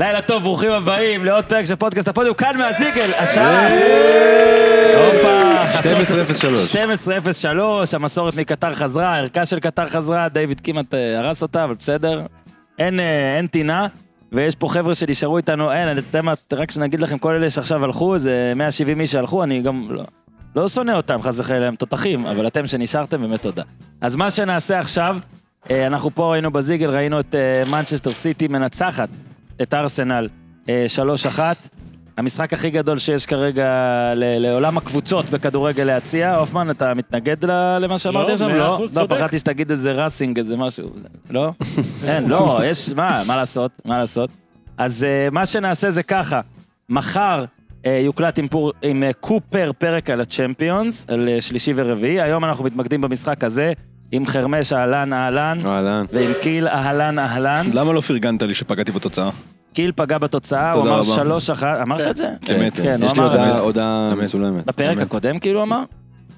לילה טוב, ברוכים הבאים לעוד פרק של פודקאסט הפודיום, כאן מהזיגל, השעה... הופה, חצות- 12:03, המסורת מקטר חזרה, הערכה של קטר חזרה, דיוויד כמעט אה, הרס אותה, אבל בסדר. אין, אה, אין טינה, ויש פה חבר'ה שנשארו איתנו, אין, מה, רק שנגיד לכם, כל אלה שעכשיו הלכו, זה 170 איש שהלכו, אני גם לא, לא שונא אותם, חס וחלילה, הם תותחים, אבל אתם שנשארתם, באמת תודה. אז מה שנעשה עכשיו, אה, אנחנו פה היינו בזיגל, ראינו את מנצ'סטר סיטי מנצחת את ארסנל אה, 3-1. המשחק הכי גדול שיש כרגע ל- לעולם הקבוצות בכדורגל להציע. הופמן, אתה מתנגד ל- למה שאמרתי עכשיו? מאה אחוז, לא, צודק. פחדתי שתגיד איזה ראסינג, איזה משהו. לא? אין, לא, יש, מה, מה לעשות? מה לעשות? אז אה, מה שנעשה זה ככה, מחר אה, יוקלט עם, פור, עם אה, קופר פרק על הצ'מפיונס, על אה, שלישי ורביעי. היום אנחנו מתמקדים במשחק הזה עם חרמש אהלן אהלן, אהלן. ועם קיל אהלן אהלן. למה לא פרגנת לי שפגעתי בתוצאה? קיל פגע בתוצאה, הוא אמר רבה. שלוש אחת, אמרת את זה? אמת. כן, יש לי הודעה-. מצולמת. בפרק. הקודם כאילו אמר?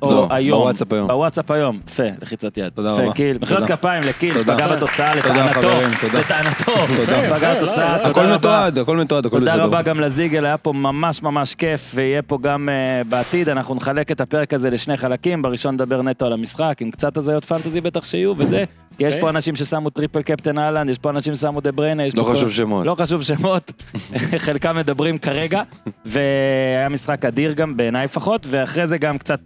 או לא, היום? בוואטסאפ היום. בוואטסאפ היום, יפה, לחיצת יד. תודה רבה. קיל, מחיאות תודה. כפיים לקיל, תודה. שפגע בתוצאה, תודה, לטענתו, תודה. לטענתו, תודה. פגע בתוצאה, תודה הכל. מתועד, הכל מתועד, הכל תודה בסדר. רבה גם לזיגל, היה פה ממש ממש כיף, ויהיה פה גם uh, בעתיד, אנחנו נחלק את הפרק הזה לשני חלקים, בראשון נדבר נטו על המשחק, עם קצת הזיות פנטזי בטח שיהיו, וזה, כי יש אוקיי. פה אנשים ששמו triple captain אהלן, יש פה אנשים ששמו דה בריינה, יש לא פה חשוב שמות. לא חשוב שמות, חלקם מדברים כרגע, והיה משחק אדיר גם, בעיניי לפחות, ואחרי זה גם קצת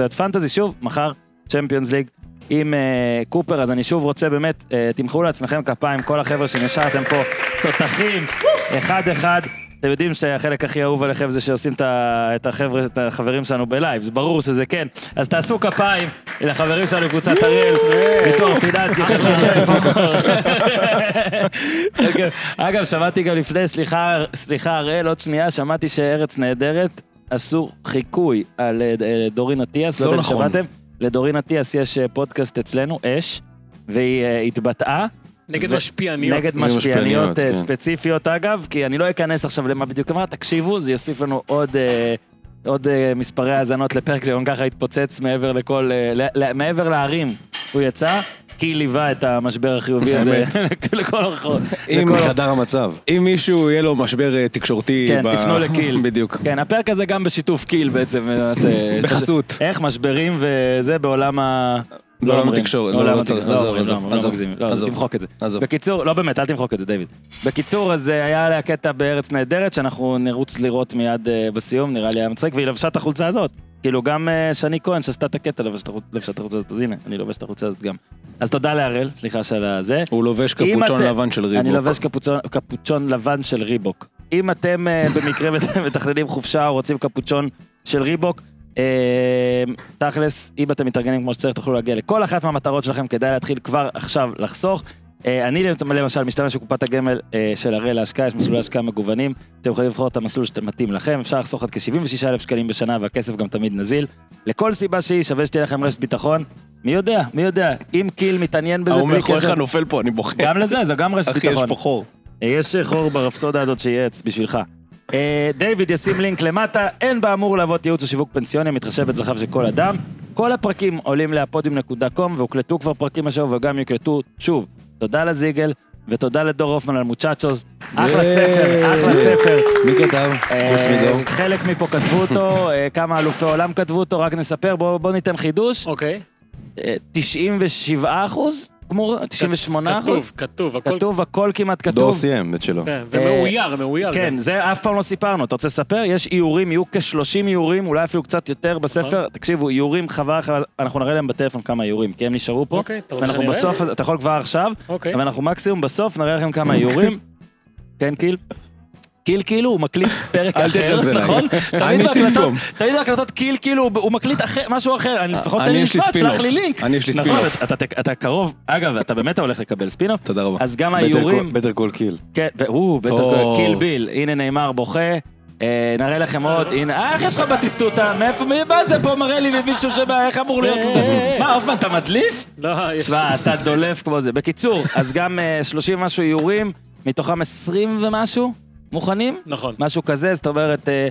הזיות fantasy, שוב, מחר, Champions League. עם אה, קופר, אז אני שוב רוצה באמת, אה, תמחאו לעצמכם כפיים, כל החבר'ה שנשארתם פה, תותחים, אחד-אחד. אתם יודעים שהחלק הכי אהוב עליכם זה שעושים את החבר'ה, את החברים שלנו ב live, זה ברור שזה כן. אז תעשו כפיים לחברים שלנו בקבוצת אריאל, ביטוח פיננסי, אגב, שמעתי גם לפני, סליחה, סליחה הראל, עוד שנייה, שמעתי שארץ נהדרת עשו חיקוי על אה, אה, דורין אטיאס, לא לא יודע אם נכון. שמעתם. לדורין אטיאס יש אה, פודקאסט אצלנו, אש, והיא אה, התבטאה. נגד ו- משפיעניות. נגד משפיעניות, כן. ספציפיות אגב, כי אני לא אכנס עכשיו למה בדיוק אמרת, תקשיבו, זה יוסיף לנו עוד... אה, עוד אה, מספרי האזנות לפרק שגם ככה התפוצץ מעבר לכל, אה, ל- מעבר להרים הוא יצא, כי ליווה את המשבר החיובי הזה לכל הרחוב. אם מחדר המצב. אם מישהו יהיה לו משבר אה, תקשורתי... כן, תפנו לקיל. בדיוק. כן, הפרק הזה גם בשיתוף קיל בעצם. אה, בחסות. איך משברים וזה בעולם ה... לא אומרים. התקשורת, לא, בעולם לא התקשורת, צריך, עזוב, עזוב, לא לא. לא, עזוב. תמחוק את זה. עזוב. בקיצור, לא באמת, אל תמחוק את זה, דיוויד. בקיצור, אז אה, היה עליה קטע בארץ נהדרת, שאנחנו נרוץ לראות מיד בסיום, נראה לי היה מצחיק, והיא לבשה את החולצה הזאת. כאילו, גם אה, שני כהן, שעשתה את הקטע, את החולצה הזאת, אז הנה, אני לובש את החולצה הזאת גם. אז תודה להראל, סליחה של הזה. הוא לובש קפוצ'ון לבן של ריבוק. אני לובש קפוצ'ון, לבן של ריבוק. אם אתם אה, במקרה מת- מתכננים חופשה או רוצים קפוצ'ון של ריבוק, אה, תכלס, אם אתם מתארגנים כמו שצריך, תוכלו להגיע לכל אחת מהמטרות שלכם, כדאי להתחיל כבר עכשיו לחסוך. אה, אני למשל משתמש בקופת הגמל אה, של הראל להשקעה, יש מסלולי השקעה מגוונים, אתם יכולים לבחור את המסלול שמתאים לכם, אפשר לחסוך עד כ-76,000 שקלים בשנה והכסף גם תמיד נזיל. לכל סיבה שהיא, שווה שתהיה לכם רשת ביטחון. מי יודע, מי יודע, אם קיל מתעניין בזה ההוא בלי מאחוריך קשר, נופל פה, אני בוכה. גם לזה, זו גם רשת אחי, ביטחון. יש פה חור. יש חור ברפסודה הזאת שייעץ בשבילך. אה, דיוויד ישים לינק למטה, אין באמור להוות ייעוץ או שיווק פנסיוני המתחשב בצרכיו של כל אדם. כל הפרקים עולים להפודיום.קום והוקלטו כבר פרקים השבוע וגם יוקלטו שוב. תודה לזיגל ותודה לדור הופמן על מוצ'צ'וס. אחלה ספר, אחלה ספר. מי כתב? אה, חוץ מדור. חלק מפה כתבו אותו, אה, כמה אלופי עולם כתבו אותו, רק נספר, בואו בוא ניתן חידוש. אוקיי. אה, 97 אחוז? גמור, 98 אחוז? כתוב, כתוב, הכל... כתוב, הכל כמעט כתוב. דור סיים את שלו. כן, ומאויר, מאויר. כן. זה אף פעם לא סיפרנו, אתה רוצה לספר? יש איורים, יהיו כ-30 איורים, אולי אפילו קצת יותר בספר. תקשיבו, איורים, חבל, אנחנו נראה להם בטלפון כמה איורים, כי הם נשארו פה. אוקיי, אתה רוצה שאני אראה? בסוף, אתה יכול כבר עכשיו, אוקיי. אבל אנחנו מקסימום בסוף נראה לכם כמה איורים. כן, קיל? קיל כאילו הוא מקליט פרק אחר. נכון? תמיד אני בהקלטות- סיטקום. תמיד בהקלטות קיל כאילו הוא- מקליט אחר- משהו אחר, אני לפחות תן אני, לי משפט, שלח. לי לינק. אני, יש לי נכון, ספין-אוף. אתה- קרוב, אגב, אתה באמת הולך לקבל ספינוף. תודה רבה. אז גם האיורים... Better Call קיל. כן, הוא, בטח, טוב. Kill Bill, הנה נאמר בוכה. אה, נראה לכם עוד, הנה, אה, איך יש לך בטיסטוטה? מאיפה, מי- מה זה פה מראה לי מישהו שבא, איך אמור להיות? מה, הופמן, אתה מדליף? לא, יש... תשמע, אתה דולף כמו זה. בקיצור, אז גם אה, 30 ומשהו איורים, מתוכם 20 ומשהו מוכנים? נכון. משהו כזה, זאת אומרת, אה,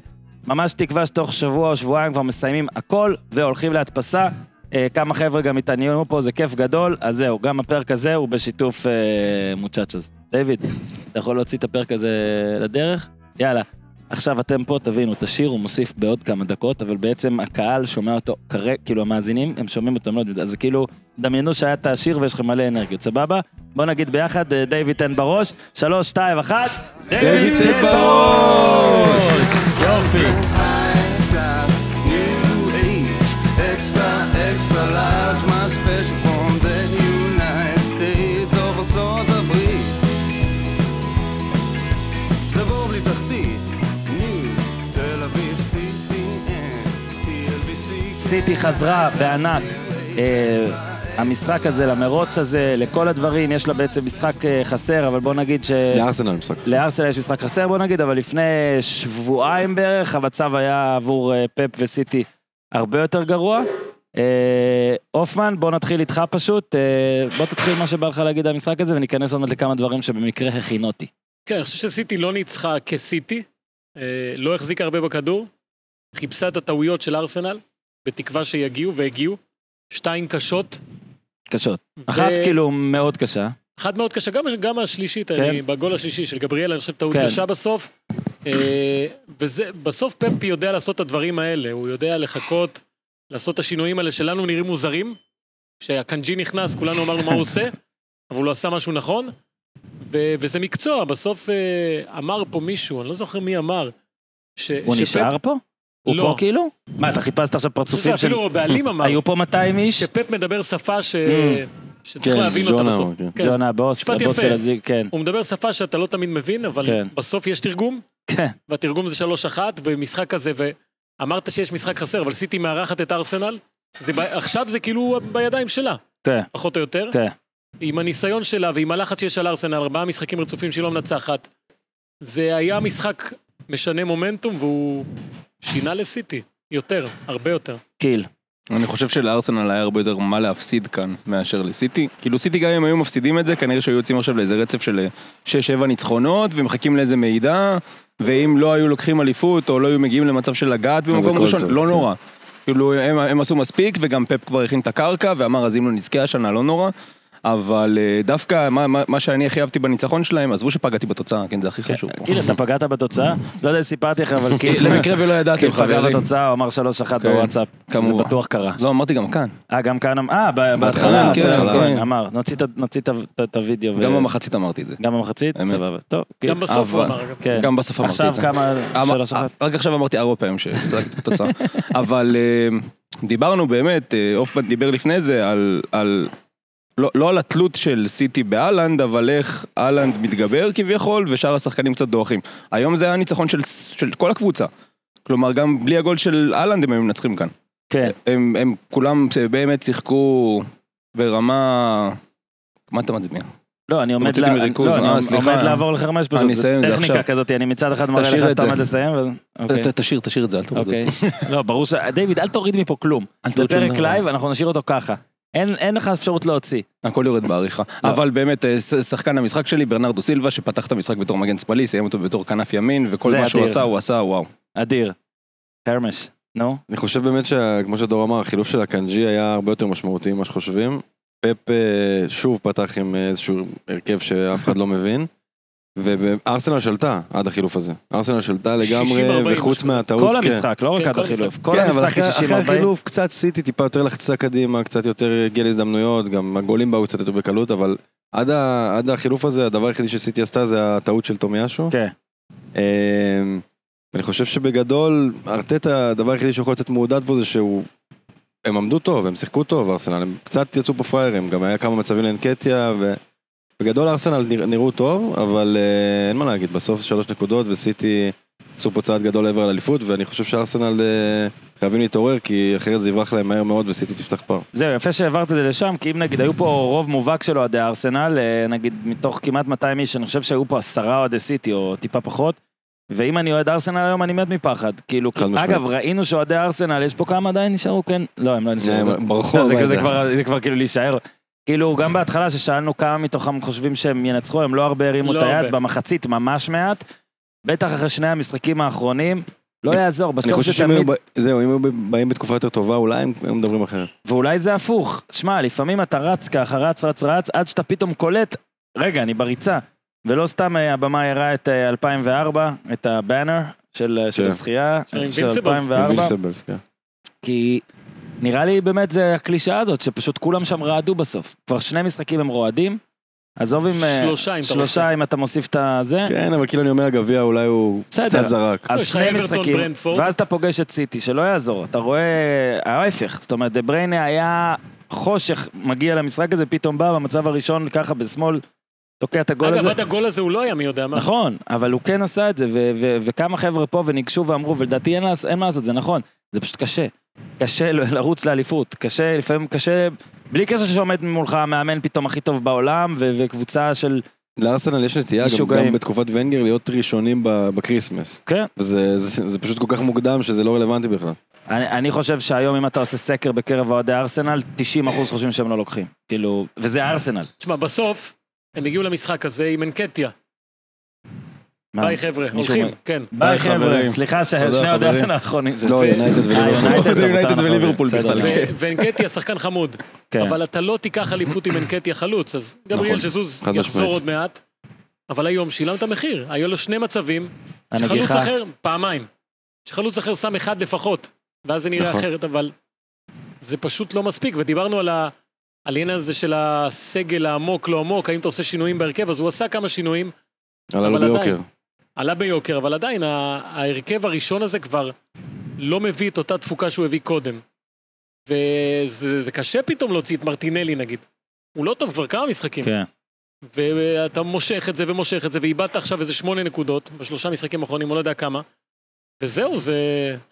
ממש תקווה שתוך שבוע או שבועיים כבר מסיימים הכל והולכים להדפסה. אה, כמה חבר'ה גם התעניינו פה, זה כיף גדול, אז זהו, גם הפרק הזה הוא בשיתוף אה, מוצ'צ'וס. דיוויד, אתה יכול להוציא את הפרק הזה לדרך? יאללה. עכשיו אתם פה, תבינו, את השיר הוא מוסיף בעוד כמה דקות, אבל בעצם הקהל שומע אותו, כרגע, כאילו המאזינים, הם שומעים אותו, הם לא יודעים, אז כאילו, דמיינו שהיה את השיר ויש לכם מלא אנרגיות, סבבה? בואו נגיד ביחד, אה, דיוויד תן בראש, שלוש, שתיים, אחת, דיוויד תן בראש! יופי. סיטי חזרה בענק. אה, המשחק הזה, למרוץ הזה, לכל הדברים, יש לה בעצם משחק אה, חסר, אבל בוא נגיד ש... לארסנל משחק חסר. לארסנל יש משחק חסר, בוא נגיד, אבל לפני שבועיים בערך, המצב היה עבור אה, פפ וסיטי הרבה יותר גרוע. הופמן, בוא נתחיל איתך פשוט, בוא תתחיל מה שבא לך להגיד על המשחק הזה, וניכנס עוד מעט לכמה דברים שבמקרה הכינותי. כן, אני חושב שסיטי לא ניצחה כסיטי, לא החזיקה הרבה בכדור, חיפשה את הטעויות של ארסנל, בתקווה שיגיעו, והגיעו. שתיים קשות. קשות. ו... אחת כאילו מאוד קשה. אחת מאוד קשה, גם, גם השלישית, כן. אני, בגול השלישי של גבריאל, אני חושב טעות כן. קשה בסוף. אה, וזה, בסוף פפי יודע לעשות את הדברים האלה, הוא יודע לחכות, לעשות את השינויים האלה שלנו נראים מוזרים. כשהקנג'י נכנס, כולנו אמרנו מה הוא עושה, אבל הוא לא עשה משהו נכון. ו- וזה מקצוע, בסוף אה, אמר פה מישהו, אני לא זוכר מי אמר. ש- הוא שפפ... נשאר פה? הוא לא. פה כאילו? מה, אתה חיפשת עכשיו פרצופים של... אפילו בעלים אמר. היו פה 200 איש? שפפ מדבר שפה ש... Mm. שצריך כן, להבין אותה בסוף. כן. ג'ונה הבוס, הבוס של הזיג, כן. הוא מדבר שפה שאתה לא תמיד מבין, אבל כן. בסוף יש תרגום. כן. והתרגום זה 3-1 במשחק הזה, ואמרת שיש משחק חסר, אבל סיטי מארחת את ארסנל. זה, עכשיו זה כאילו בידיים שלה. כן. פחות או יותר. כן. עם הניסיון שלה ועם הלחץ שיש על ארסנל, ארבעה משחקים רצופים שהיא לא מנצחת. זה היה משחק משנה מומנטום והוא שינה לסיטי. יותר, הרבה יותר. קיל. אני חושב שלארסנל היה הרבה יותר מה להפסיד כאן מאשר לסיטי. כאילו סיטי גם אם היו מפסידים את זה, כנראה שהיו יוצאים עכשיו לאיזה רצף של 6-7 ניצחונות, ומחכים לאיזה מידע, ואם לא היו לוקחים אליפות, או לא היו מגיעים למצב של לגעת במקום ראשון, לא נורא. כאילו הם, הם עשו מספיק, וגם פפ כבר הכין את הקרקע, ואמר אז אם לא נזכה השנה, לא נורא. אבל אה, דווקא מה, מה, מה שאני הכי אהבתי בניצחון שלהם, עזבו שפגעתי בתוצאה, כן, זה הכי כן, חשוב. כאילו, אתה פגעת בתוצאה? לא יודע אם סיפרתי לך, אבל כאילו... למקרה ולא ידעתם, חברים. פגע בתוצאה, הוא אמר 3-1 כן, בוואטסאפ. זה בטוח קרה. לא, אמרתי גם כאן. אה, גם כאן, אה, בהתחלה, כן, אמר, נוציא את הוידאו. גם במחצית אמרתי את זה. גם במחצית? סבבה. טוב. גם בסוף הוא אמר. גם בסוף אמרתי את זה. עכשיו כמה, 3-1? רק עכשיו אמרתי ארבע פעמים שצדקתי בתוצאה. אבל אה, דיברנו באמת, אה, אופמן דיבר לפני זה על לא, לא על התלות של סיטי באלנד, אבל איך אהלנד מתגבר כביכול, ושאר השחקנים קצת דועכים. היום זה היה ניצחון של, של כל הקבוצה. כלומר, גם בלי הגול של אהלנד הם היו מנצחים כאן. כן. הם, הם כולם באמת שיחקו ברמה... מה אתה מצביע? לא, אני עומד, לה... מריכוז, לא, אני עומד לעבור לחרמש פשוט, אני אסיים זה עכשיו. טכניקה כזאת, אני מצד אחד מראה לך שאתה עומד לסיים. ו... אוקיי. תשאיר, תשאיר את זה, אל תוריד. אוקיי. לא, ברור ש... דיוויד, אל תוריד מפה כלום. זה פרק live, אנחנו נשאיר אותו ככה. אין, אין לך אפשרות להוציא. הכל יורד בעריכה. לא. אבל באמת, אה, שחקן המשחק שלי, ברנרדו סילבה, שפתח את המשחק בתור מגן שמאלי, סיים אותו בתור כנף ימין, וכל מה שהוא עשה, הוא עשה, וואו. אדיר. הרמש, נו. אני חושב באמת שכמו שדור אמר, החילוף של אקנג'י היה הרבה יותר משמעותי ממה שחושבים. פפ אה, שוב פתח עם איזשהו הרכב שאף אחד לא מבין. וארסנל שלטה עד החילוף הזה. ארסנל שלטה לגמרי, וחוץ מהטעות, כל כן. המשחק, לא רק כן, עד החילוף. כל המשחק כן, אחרי החילוף קצת סיטי טיפה יותר לחצה קדימה, קצת יותר הגיע להזדמנויות, גם הגולים באו קצת יותר בקלות, אבל עד החילוף הזה, הדבר היחידי שסיטי עשתה זה הטעות של תומיאשו. כן. אמ, אני חושב שבגדול, ארטטה, הדבר היחידי שיכול לצאת מעודד פה זה שהוא... הם עמדו טוב, הם שיחקו טוב, ארסנל, הם קצת יצאו פה פראיירים, גם היה כמה מצבים לאנקטיה, ו... בגדול ארסנל נראו טוב, אבל uh, אין מה להגיד, בסוף שלוש נקודות וסיטי עשו פה צעד גדול לעבר לאליפות, ואני חושב שארסנל uh, חייבים להתעורר, כי אחרת זה יברח להם מהר מאוד וסיטי תפתח פער. זהו, יפה שהעברת את זה לשם, כי אם נגיד היו פה רוב מובהק של אוהדי ארסנל, uh, נגיד מתוך כמעט 200 איש, אני חושב שהיו פה עשרה אוהדי סיטי או טיפה פחות. ואם אני אוהד ארסנל היום, אני מת מפחד. כאילו, אגב, ראינו שאוהדי ארסנל, יש פה כמה עדיין נשארו? כן? לא, הם לא נשארו. ברחוב. זה כבר כאילו להישאר. כאילו, גם בהתחלה ששאלנו כמה מתוכם חושבים שהם ינצחו, הם לא הרבה הרימו לא את היד, הרבה. במחצית ממש מעט. בטח אחרי שני המשחקים האחרונים, לא יעזור, בסוף זה תמיד... זהו, אם היו באים בתקופה יותר טובה, אולי הם היו מדברים אחרת. ואולי זה הפוך. שמע, לפעמים אתה רץ ככה, רץ, רץ, רץ, עד שאתה פתאום קולט, רגע, אני בריצה. ולא סתם אה, הבמה הראה את 2004, אה, את הבאנר של כן. הזכייה, של 2004. כן. כי נראה לי באמת זה הקלישאה הזאת, שפשוט כולם שם רעדו בסוף. כבר שני משחקים הם רועדים. עזוב אם... אה, שלושה אם אתה שלושה אם אתה מוסיף את הזה. כן, אבל כאילו אני אומר הגביע אולי הוא קצת זרק. אז שני משחקים, ואז אתה פוגש את סיטי, שלא יעזור. אתה רואה ההפך, זאת אומרת, דה בריינה היה חושך, מגיע למשחק הזה, פתאום בא במצב הראשון ככה בשמאל. תוקע את הגול הזה. אגב, עד הגול הזה הוא לא היה מי יודע מה. נכון, אבל הוא כן עשה את זה, וכמה חבר'ה פה וניגשו ואמרו, ולדעתי אין מה לעשות, זה נכון, זה פשוט קשה. קשה לרוץ לאליפות, קשה, לפעמים קשה, בלי קשר שעומד מולך המאמן פתאום הכי טוב בעולם, וקבוצה של... לארסנל יש נטייה גם, גם בתקופת ונגר להיות ראשונים ב Christmas. כן. וזה זה, זה פשוט כל כך מוקדם שזה לא רלוונטי בכלל. אני, אני חושב שהיום אם אתה עושה סקר בקרב אוהדי ארסנל, 90% חושבים שהם לא לוקחים. כאילו, וזה ארסנל. תשמע, בסוף, הם הגיעו למשחק הזה עם אנקטיה. ביי חבר'ה, הולכים, כן. ביי חבר'ה, סליחה ששני אוהדי ארסנל האחרונים. לא, יונייטד וליברפול בכלל. ואנקטיה שחקן חמוד. כן. אבל אתה לא תיקח אליפות עם אנקטיה חלוץ, אז גבריאל נכון, שזוז יחזור עוד מעט. אבל היום שילם את המחיר, היו לו שני מצבים, שחלוץ אחר, פעמיים. שחלוץ אחר שם אחד לפחות, ואז זה נראה נכון. אחרת, אבל זה פשוט לא מספיק, ודיברנו על ה... על העניין הזה של הסגל העמוק, לא עמוק, האם אתה עושה שינויים בהרכב, אז הוא עשה כמה שינויים. עלה לו ביוקר. עלה ביוקר, אבל עדיין ההרכב הראשון הזה כבר לא מביא את אותה תפוקה שהוא הביא קודם. וזה קשה פתאום להוציא את מרטינלי נגיד. הוא לא טוב כבר כמה משחקים. כן. ואתה מושך את זה ומושך את זה, ואיבדת עכשיו איזה שמונה נקודות, בשלושה משחקים האחרונים, הוא לא יודע כמה. וזהו, זה,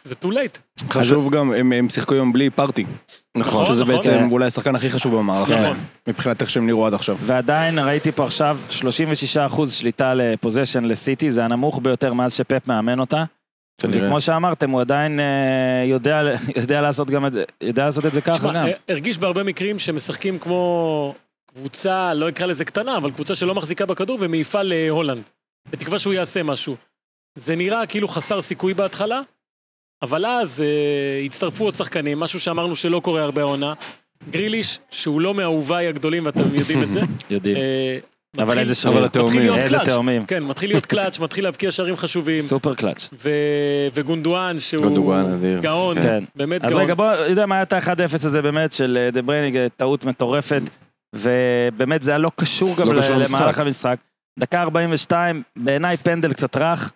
זה too late. חשוב גם, הם, הם שיחקו היום בלי פארטי. נכון, שזה נכון. בעצם כן. אולי השחקן הכי חשוב במערכה. נכון. מבחינת איך שהם נראו עד עכשיו. ועדיין ראיתי פה עכשיו 36% שליטה לפוזיישן לסיטי, זה הנמוך ביותר מאז שפפ מאמן אותה. וכמו שאמרתם, הוא עדיין אה, יודע, יודע לעשות גם את זה, יודע לעשות את זה ככה גם. הרגיש בהרבה מקרים שמשחקים כמו קבוצה, לא אקרא לזה קטנה, אבל קבוצה שלא מחזיקה בכדור ומעיפה להולנד. בתקווה שהוא יעשה משהו. זה נראה כאילו חסר סיכוי בהתחלה, אבל אז אה, הצטרפו עוד שחקנים, משהו שאמרנו שלא קורה הרבה העונה. גריליש, שהוא לא מאהוביי הגדולים, ואתם יודעים את זה. יודעים. אה, אבל איזה שערים, התאומים, איזה תאומים. כן, מתחיל להיות קלאץ', מתחיל להבקיע שערים חשובים. super clutch. וגונדואן, שהוא גאון, כן. באמת גאון. אז רגע, בוא, יודע מה היה את ה-1-0 הזה באמת, של אה, דה בריינה, טעות מטורפת, ובאמת זה היה לא קשור גם לא למהלך המשחק. דקה 42, בעיניי פנדל קצת רך,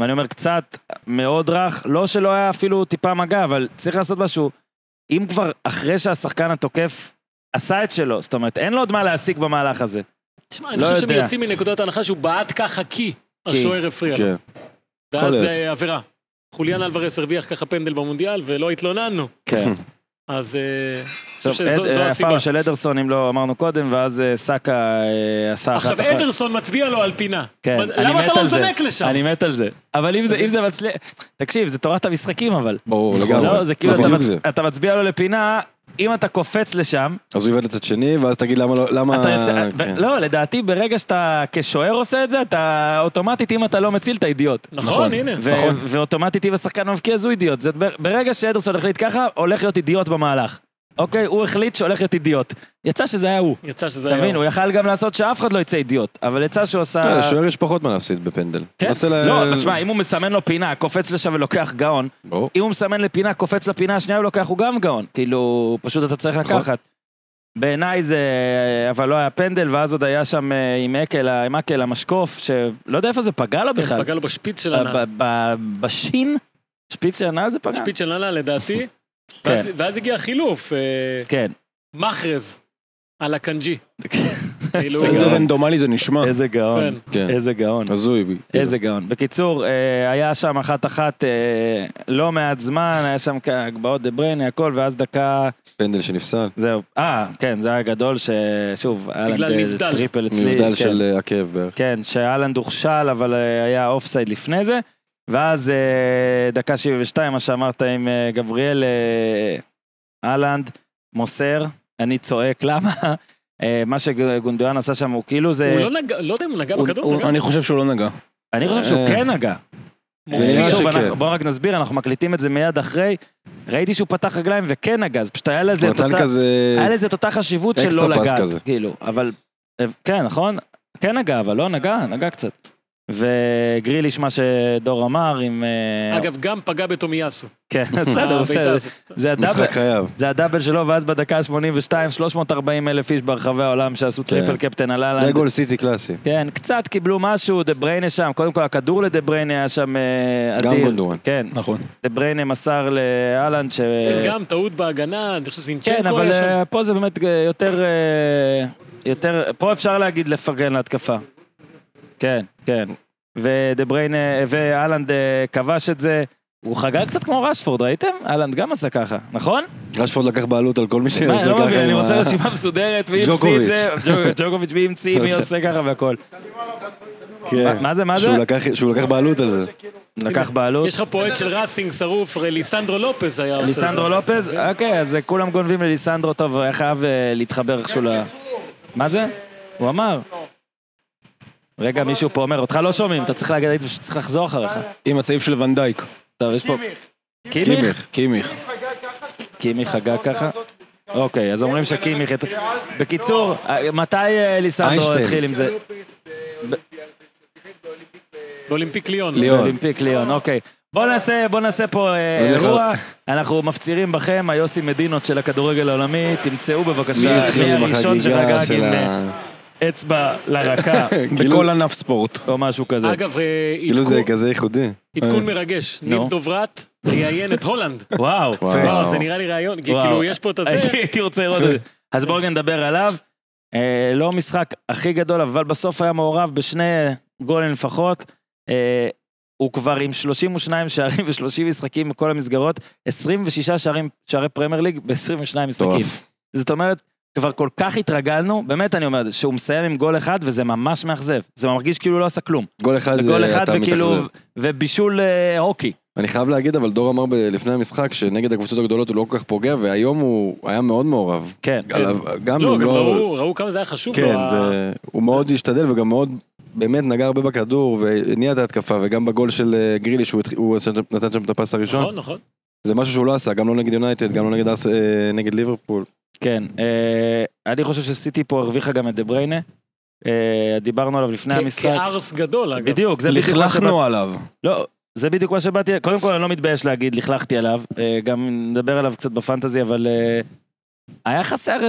ואני אומר קצת, מאוד רך, לא שלא היה אפילו טיפה מגע, אבל צריך לעשות משהו. אם כבר אחרי שהשחקן התוקף עשה את שלו, זאת אומרת, אין לו עוד מה להסיק במהלך הזה. תשמע, אני לא חושב שהם יוצאים מנקודת ההנחה שהוא בעט ככה כי השוער הפריע לו. כן. ואז זה עבירה. חוליאן אלוורס הרוויח ככה פנדל במונדיאל ולא התלוננו. כן. אז אה, טוב, הפעם של אדרסון, אם לא אמרנו קודם, ואז אה, סאקה אה, עשה אחת אחת. עכשיו אדרסון מצביע לו על פינה. כן, למה אתה לא זונק לשם? אני מת על זה. אבל אם זה מצליח... תקשיב, זה תורת המשחקים אבל. ברור, לגמרי. לא, זה כאילו אתה מצביע לו לפינה, אם אתה קופץ לשם... אז הוא יבד לצד שני, ואז תגיד למה לא... למה... כן. לא, לדעתי ברגע שאתה כשוער עושה את זה, אתה אוטומטית, אם אתה לא מציל, אתה אידיוט. נכון, הנה. נכון. ואוטומטית אם השחקן מבקיע, אז הוא אידיוט. ברגע שאדרסון החליט ככה, הולך להיות אידיוט במהלך. אוקיי, הוא החליט שהולך להיות אידיוט. יצא שזה היה הוא. יצא שזה היה הוא. תבין, הוא יכל גם לעשות שאף אחד לא יצא אידיוט, אבל יצא שהוא עשה... לשוער יש פחות מה להפסיד בפנדל. כן? לא, תשמע, אם הוא מסמן לו פינה, קופץ לשם ולוקח גאון, אם הוא מסמן לפינה, קופץ לפינה השנייה ולוקח, הוא גם גאון. כאילו, פשוט אתה צריך נכון. לקחת. בעיניי זה, אבל לא היה פנדל, ואז עוד היה שם אה, עם אקל, עם אקל המשקוף, שלא יודע איפה זה פגע לו בכלל. פגע לו בשפיץ של הנעל. בשין? שפיץ של הנעל זה פגע. שפיץ של הנעל לדעתי. כן. ואז, ואז הגיע החילוף. אה, כן. מחרז. על אקנג'י. כאילו- איזה רנדומלי זה נשמע. איזה גאון, כן. כן. איזה גאון. הזוי. איזה גאון. בקיצור, אה, היה שם אחת אחת אה, לא מעט זמן, היה שם הגבהות דה בריינה, הכל, ואז דקה... פנדל שנפסל. זהו. אה, כן, זה היה גדול, ששוב, אהלנד triple אצלי. נבדל של עקב בערך. כן, שאהלנד הוכשל, אבל היה אופסייד לפני זה. ואז אה, דקה 72, מה שאמרת עם אה, גבריאל, אה, אהלנד, מוסר, אני צועק, למה? מה שגונדואן עשה שם הוא כאילו זה... הוא לא נגע, לא יודע אם הוא נגע בכדור. אני חושב שהוא לא נגע. אני חושב שהוא כן נגע. בוא רק נסביר, אנחנו מקליטים את זה מיד אחרי. ראיתי שהוא פתח רגליים וכן נגע, אז פשוט היה לזה את אותה חשיבות של לא לגעת, כאילו, אבל, כן, נכון? כן נגע, אבל לא נגע, נגע קצת. וגריליש, מה שדור אמר, עם... אה, אגב, גם פגע בתומיאסו. כן, בסדר, בסדר. זה הדאבל, זה הדאבל שלו, ואז בדקה ה-82, 340 אלף איש ברחבי העולם שעשו כן. triple captain על אהלנד. זה גול סיטי קלאסי. כן, קצת קיבלו משהו, דה בריינה שם, קודם כל הכדור לדה בריינה היה שם אה, אדיר. גם גונדואן. כן. נכון. דה בריינה מסר לאהלנד ש... כן, גם טעות בהגנה, אני חושב שזינצ'נקו כן, אבל אה, פה זה באמת יותר... יותר... פה אפשר להגיד לפרגן להתקפה. כן, כן. ודבריין, ואלנד אה, כבש את זה. הוא חגג קצת כמו רשפורד, ראיתם? אהלנד גם עשה ככה, נכון? רשפורד לקח בעלות על כל מי שעושה ככה. מה, לא מבין, אני רוצה רשימה מסודרת, מי המציא את זה? ג'וקוביץ', מי המציא, מי עושה ככה והכל. כן. מה זה, מה זה? שהוא לקח בעלות על זה. לקח בעלות. יש לך פועט של ראסינג שרוף, ליסנדרו לופז היה עושה את זה. ליסנדרו לופז? אוקיי, אז כולם גונבים לליסנדרו, טוב, היה חייב אה, להתחבר איכשהו ל... מה זה? הוא אמר. רגע, מישהו פה אומר, אותך לא שומעים, אתה צריך להגיד, שצריך לחזור אחריך. עם הצעיף של ונדייק. טוב, יש פה... קימיך? קימיך. קימיך חגג ככה? אוקיי, אז אומרים שקימיך... בקיצור, מתי אה, ליסנדרו התחיל עם זה? באולימפיק ליון. באולימפיק ליון, אוקיי. בוא נעשה, בוא נעשה פה אה, אירוע, אנחנו מפצירים בכם, היוסי מדינות של הכדורגל העולמי, תמצאו בבקשה מי הראשון שחגג עם... אצבע לרקה. בכל ענף ספורט. או משהו כזה. אגב, אה, כאילו זה כזה ייחודי. עדכון אה. מרגש. ניב דוברת ראיין את הולנד. וואו. וואו, זה נראה לי ראיון, כאילו יש פה את הזה. הייתי רוצה לראות את זה. אז בואו נדבר עליו. אה, לא משחק הכי גדול, אבל בסוף היה מעורב בשני גולים לפחות. הוא כבר עם 32 שערים ו-30 משחקים בכל המסגרות, 26 שערים, שערי פרמייר ליג ב-22 משחקים. זאת אומרת, כבר כל כך התרגלנו, באמת אני אומר את זה, שהוא מסיים עם גול אחד וזה ממש מאכזב. זה מרגיש כאילו לא עשה כלום. גול אחד זה אתה מתאכזב. ובישול אה, הוקי. אני חייב להגיד, אבל דור אמר לפני המשחק שנגד הקבוצות הגדולות הוא לא כל כך פוגע, והיום הוא היה מאוד מעורב. כן. גם לא, גם לא- ראו, ראו כמה זה היה חשוב. כן, הוא מאוד השתדל וגם מאוד באמת נגע הרבה בכדור והניע את ההתקפה, וגם בגול של אה, גרילי שהוא נתן שם את הפס הראשון. נכון, נכון. זה משהו שהוא לא עשה, גם לא נגד יונייטד, גם לא נגד, אה, נגד ליברפול. כן, אה, אני חושב שסיטי פה הרוויחה גם את דה בריינה. אה, דיברנו עליו לפני המשחק. כארס גדול, אגב. בדיוק, זה בדיוק מה שבאתי... לכלכנו עליו. לא, זה בדיוק מה שבאתי, קודם כל אני לא מתבייש להגיד, לכלכתי עליו, גם נדבר עליו קצת בפנטזי, אבל היה חסר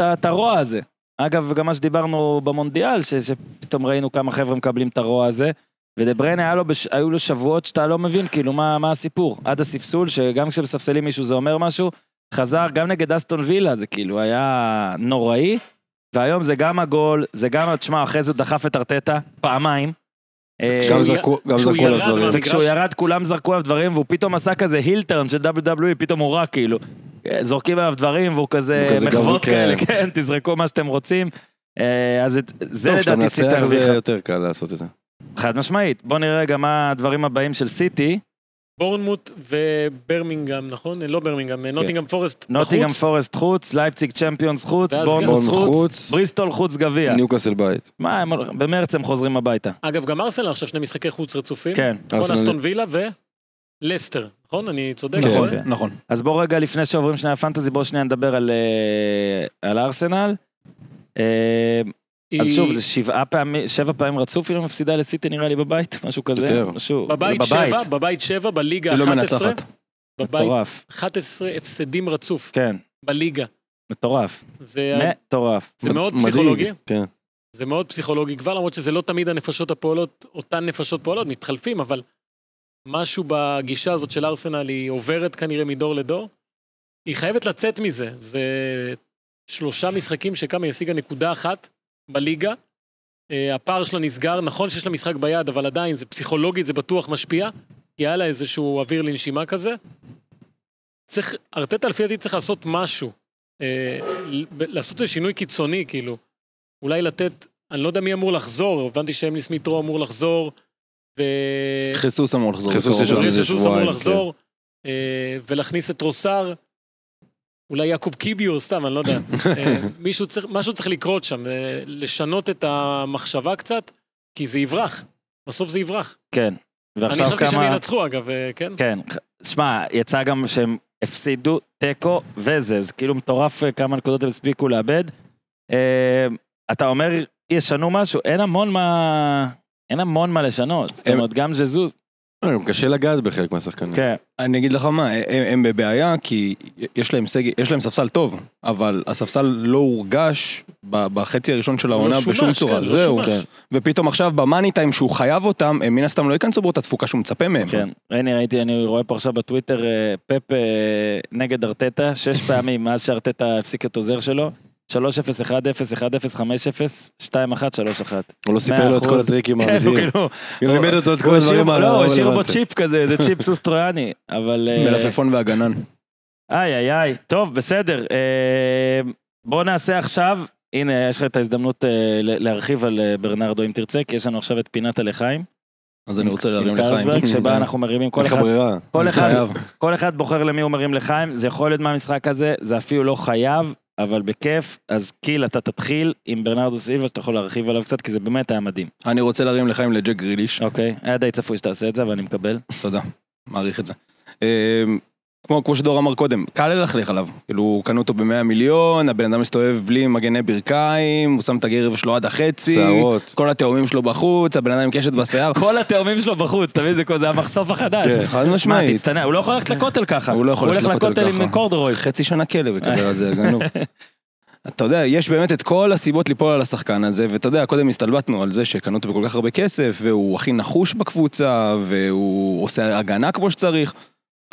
את הרוע הזה. אגב, גם מה שדיברנו במונדיאל, שפתאום ראינו כמה חבר'ה מקבלים את הרוע הזה. ודה בריינה היו לו שבועות שאתה לא מבין, כאילו, מה, מה הסיפור? עד הספסול, שגם כשמספסלים מישהו זה אומר משהו, חזר גם נגד אסטון וילה, זה כאילו היה נוראי, והיום זה גם הגול, זה גם, תשמע, אחרי זה הוא דחף את ארטטה, פעמיים. אה, גם זרקו עליו דברים. וכשהוא ירד כולם זרקו עליו דברים, והוא פתאום עשה כזה הילטרן של WWE, פתאום הוא רע כאילו. זורקים עליו דברים, והוא כזה מחוות כאלה, כן. כן, תזרקו מה שאתם רוצים. אה, אז זה לדעתי סיטי הרוויחה. טוב, שאתה מנצח זה יותר קל לעשות את זה. חד משמעית. בוא נראה רגע מה הדברים הבאים של סיטי. בורנמוט וברמינגהם, נכון? לא ברמינגהם, כן. נוטינגהם פורסט בחוץ. נוטינגהם פורסט חוץ, לייפציג צ'מפיונס חוץ, בורנמוט חוץ, בריסטול חוץ גביע. ניוקאסל בית. מה, במרץ הם חוזרים הביתה. אגב, גם ארסנל עכשיו שני משחקי חוץ רצופים. כן. נכון, אסטון וילה ולסטר, נכון? אני צודק? נכון, נכון. אז בוא רגע, לפני שעוברים שנייה פנטזי, בוא שנייה נדבר על אה, ארסנל. אז שוב, זה שבעה פעמים, שבע פעמים רצוף היא לא מפסידה לסיטי נראה לי בבית, משהו כזה. יותר. משהו, בבית שבע, בבית שבע, בליגה 11. היא לא מנצחת. מטורף. 11 הפסדים רצוף. כן. בליגה. מטורף. זה... מטורף. זה מאוד פסיכולוגי. כן. זה מאוד פסיכולוגי כבר, למרות שזה לא תמיד הנפשות הפועלות, אותן נפשות פועלות, מתחלפים, אבל משהו בגישה הזאת של ארסנל היא עוברת כנראה מדור לדור. היא חייבת לצאת מזה. זה שלושה משחקים שכמה היא השיגה נקודה אחת. בליגה. אה, הפער שלה נסגר, נכון שיש לה משחק ביד, אבל עדיין, זה פסיכולוגית, זה בטוח משפיע. כי היה לה איזשהו אוויר לנשימה כזה. צריך, ארטטה לפי דעתי צריך לעשות משהו. אה, לעשות איזה שינוי קיצוני, כאילו. אולי לתת, אני לא יודע מי אמור לחזור, הבנתי שאמלי סמיטרו אמור לחזור, ו... חיסוס אמור לחזור. חיסוס יש עוד איזה שבועיים. אמור לחזור, כן. אה, ולהכניס את רוסר. אולי יעקוב קיביו, סתם, אני לא יודע. אה, מישהו צריך, משהו צריך לקרות שם, אה, לשנות את המחשבה קצת, כי זה יברח. בסוף זה יברח. כן. ועכשיו כמה... אני חשבתי שהם ינצחו אגב, כן? כן. שמע, יצא גם שהם הפסידו תיקו וזה, זה כאילו מטורף כמה נקודות הם הספיקו לאבד. אתה אומר, ישנו משהו, אין המון מה... אין המון מה לשנות. זאת אומרת, גם ז'זוז... אה, קשה לגעת בחלק מהשחקנים. כן. אני אגיד לך מה, הם בבעיה כי יש להם סגל, יש להם ספסל טוב, אבל הספסל לא הורגש בחצי הראשון של העונה בשום צורה. כן, זהו. ופתאום עכשיו במאני טיים שהוא חייב אותם, הם מן הסתם לא ייכנסו באותה תפוקה שהוא מצפה מהם. כן. הנה ראיתי, אני רואה פה עכשיו בטוויטר, אה, פפ אה, נגד ארטטה, שש פעמים מאז שארטטה הפסיק את עוזר שלו. 3-0, 1-0, 1-0, 5-0, 2-1, 3-1. הוא לא סיפר לו את כל הטריקים האמיתיים. כן, הוא כאילו... הוא לימד אותו את כל הדברים האלה. לא, הוא השאיר בו צ'יפ כזה, זה צ'יפ סוס טרויאני, אבל... אה, מלפפון והגנן. איי איי איי, טוב, בסדר. אה, בוא נעשה עכשיו, הנה, יש לך את ההזדמנות אה, להרחיב על ברנרדו אם תרצה, כי יש לנו עכשיו את פינת הלחיים. אז אני רוצה להרים לחיים. שבה אנחנו מרימים כל אחד, כל אחד, כל אחד בוחר למי הוא מרים לחיים, זה יכול להיות מהמשחק הזה, זה אפילו לא חייב, אבל בכיף, אז קיל אתה תתחיל עם ברנרדו סילבה שאתה יכול להרחיב עליו קצת, כי זה באמת היה מדהים. אני רוצה להרים לחיים לג'ק גריליש. אוקיי, היה די צפוי שתעשה את זה, אבל אני מקבל. תודה, מעריך את זה. כמו, כמו שדור אמר קודם, קל ללכלך עליו. כאילו, קנו אותו ב-100 מיליון, הבן אדם מסתובב בלי מגני ברכיים, הוא שם את הגרב שלו עד החצי, שערות. כל התאומים שלו בחוץ, הבן אדם עם קשת בשיער. כל התאומים שלו בחוץ, תבין, זה, זה המחשוף החדש. כן, חד משמעית. מה, תצטנע, הוא לא יכול ללכת לכותל ככה. הוא לא יכול ללכת לכותל עם קורדרוי. חצי שנה כלב יקבל על זה, גנוב. אתה יודע, יש באמת את כל הסיבות ליפול על השחקן הזה, ואתה יודע, קודם הסתלבטנו על זה שקנו אותו בכל כך הרבה כסף, והוא הכי נחוש בקבוצה, והוא עושה הגנה כמו שצריך.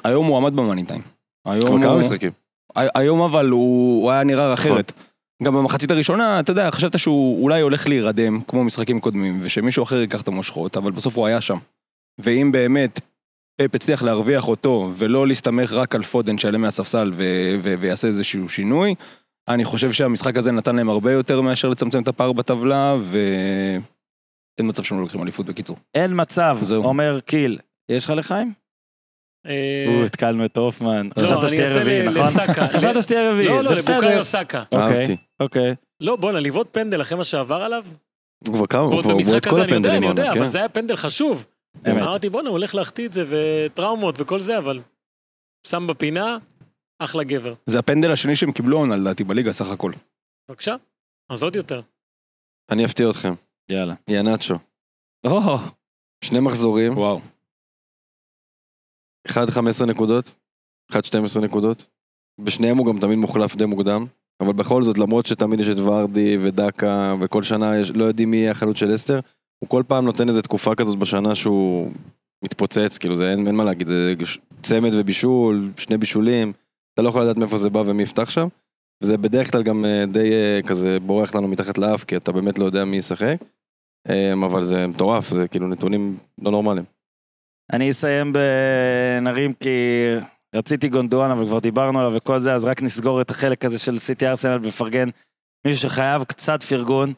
היום הוא עמד במאני טיים. כבר כמה משחקים. היום אבל הוא, הוא היה נראה נכון. אחרת. גם במחצית הראשונה, אתה יודע, חשבת שהוא אולי הולך להירדם, כמו משחקים קודמים, ושמישהו אחר ייקח את המושכות, אבל בסוף הוא היה שם. ואם באמת פפ הצליח להרוויח אותו, ולא להסתמך רק על פודן שיעלה מהספסל ויעשה איזשהו שינוי, אני חושב שהמשחק הזה נתן להם הרבה יותר מאשר לצמצם את הפער בטבלה, ואין מצב שהם לא לוקחים אליפות בקיצור. אין מצב, אומר קיל. יש לך לחיים? אה, התקלנו את הופמן. לא, חשבת שתהיה רביעי, נכון? חשבת שתהיה רביעי, לא, לא, לבוקאיו סאקה. אהבתי. אוקיי. לא, בואנה, לבעוט פנדל אחרי מה שעבר עליו? הוא כבר כמה, הוא כבר בועט כל הפנדלים. אני יודע, אני יודע, אבל זה היה פנדל חשוב. אמרתי, בואנה, הוא הולך להחטיא את זה, וטראומות וכל זה, אבל שם בפינה, אחלה גבר. זה הפנדל השני שהם קיבלו עונה לדעתי בליגה סך הכל. בבקשה, אז עוד יותר. אני אפתיע אתכם. יאללה. יאנצ'ו. או. שני מחזורים. וואו. 1 15 נקודות, 1 12 נקודות. בשניהם הוא גם תמיד מוחלף די מוקדם. אבל בכל זאת, למרות שתמיד יש את ורדי ודקה, וכל שנה יש, לא יודעים מי יהיה החלוץ של אסתר, הוא כל פעם נותן איזה תקופה כזאת בשנה שהוא מתפוצץ, כאילו זה אין, אין מה להגיד, זה צמד ובישול, שני בישולים, אתה לא יכול לדעת מאיפה זה בא ומי יפתח שם. וזה בדרך כלל גם אה, די אה, כזה בורח לנו מתחת לאף, כי אתה באמת לא יודע מי ישחק. אה, אבל זה מטורף, זה כאילו נתונים לא נורמליים. אני אסיים בנרים כי רציתי גונדואן, אבל כבר דיברנו עליו וכל זה, אז רק נסגור את החלק הזה של סיטי ארסנל ופרגן. מישהו שחייב קצת פרגון,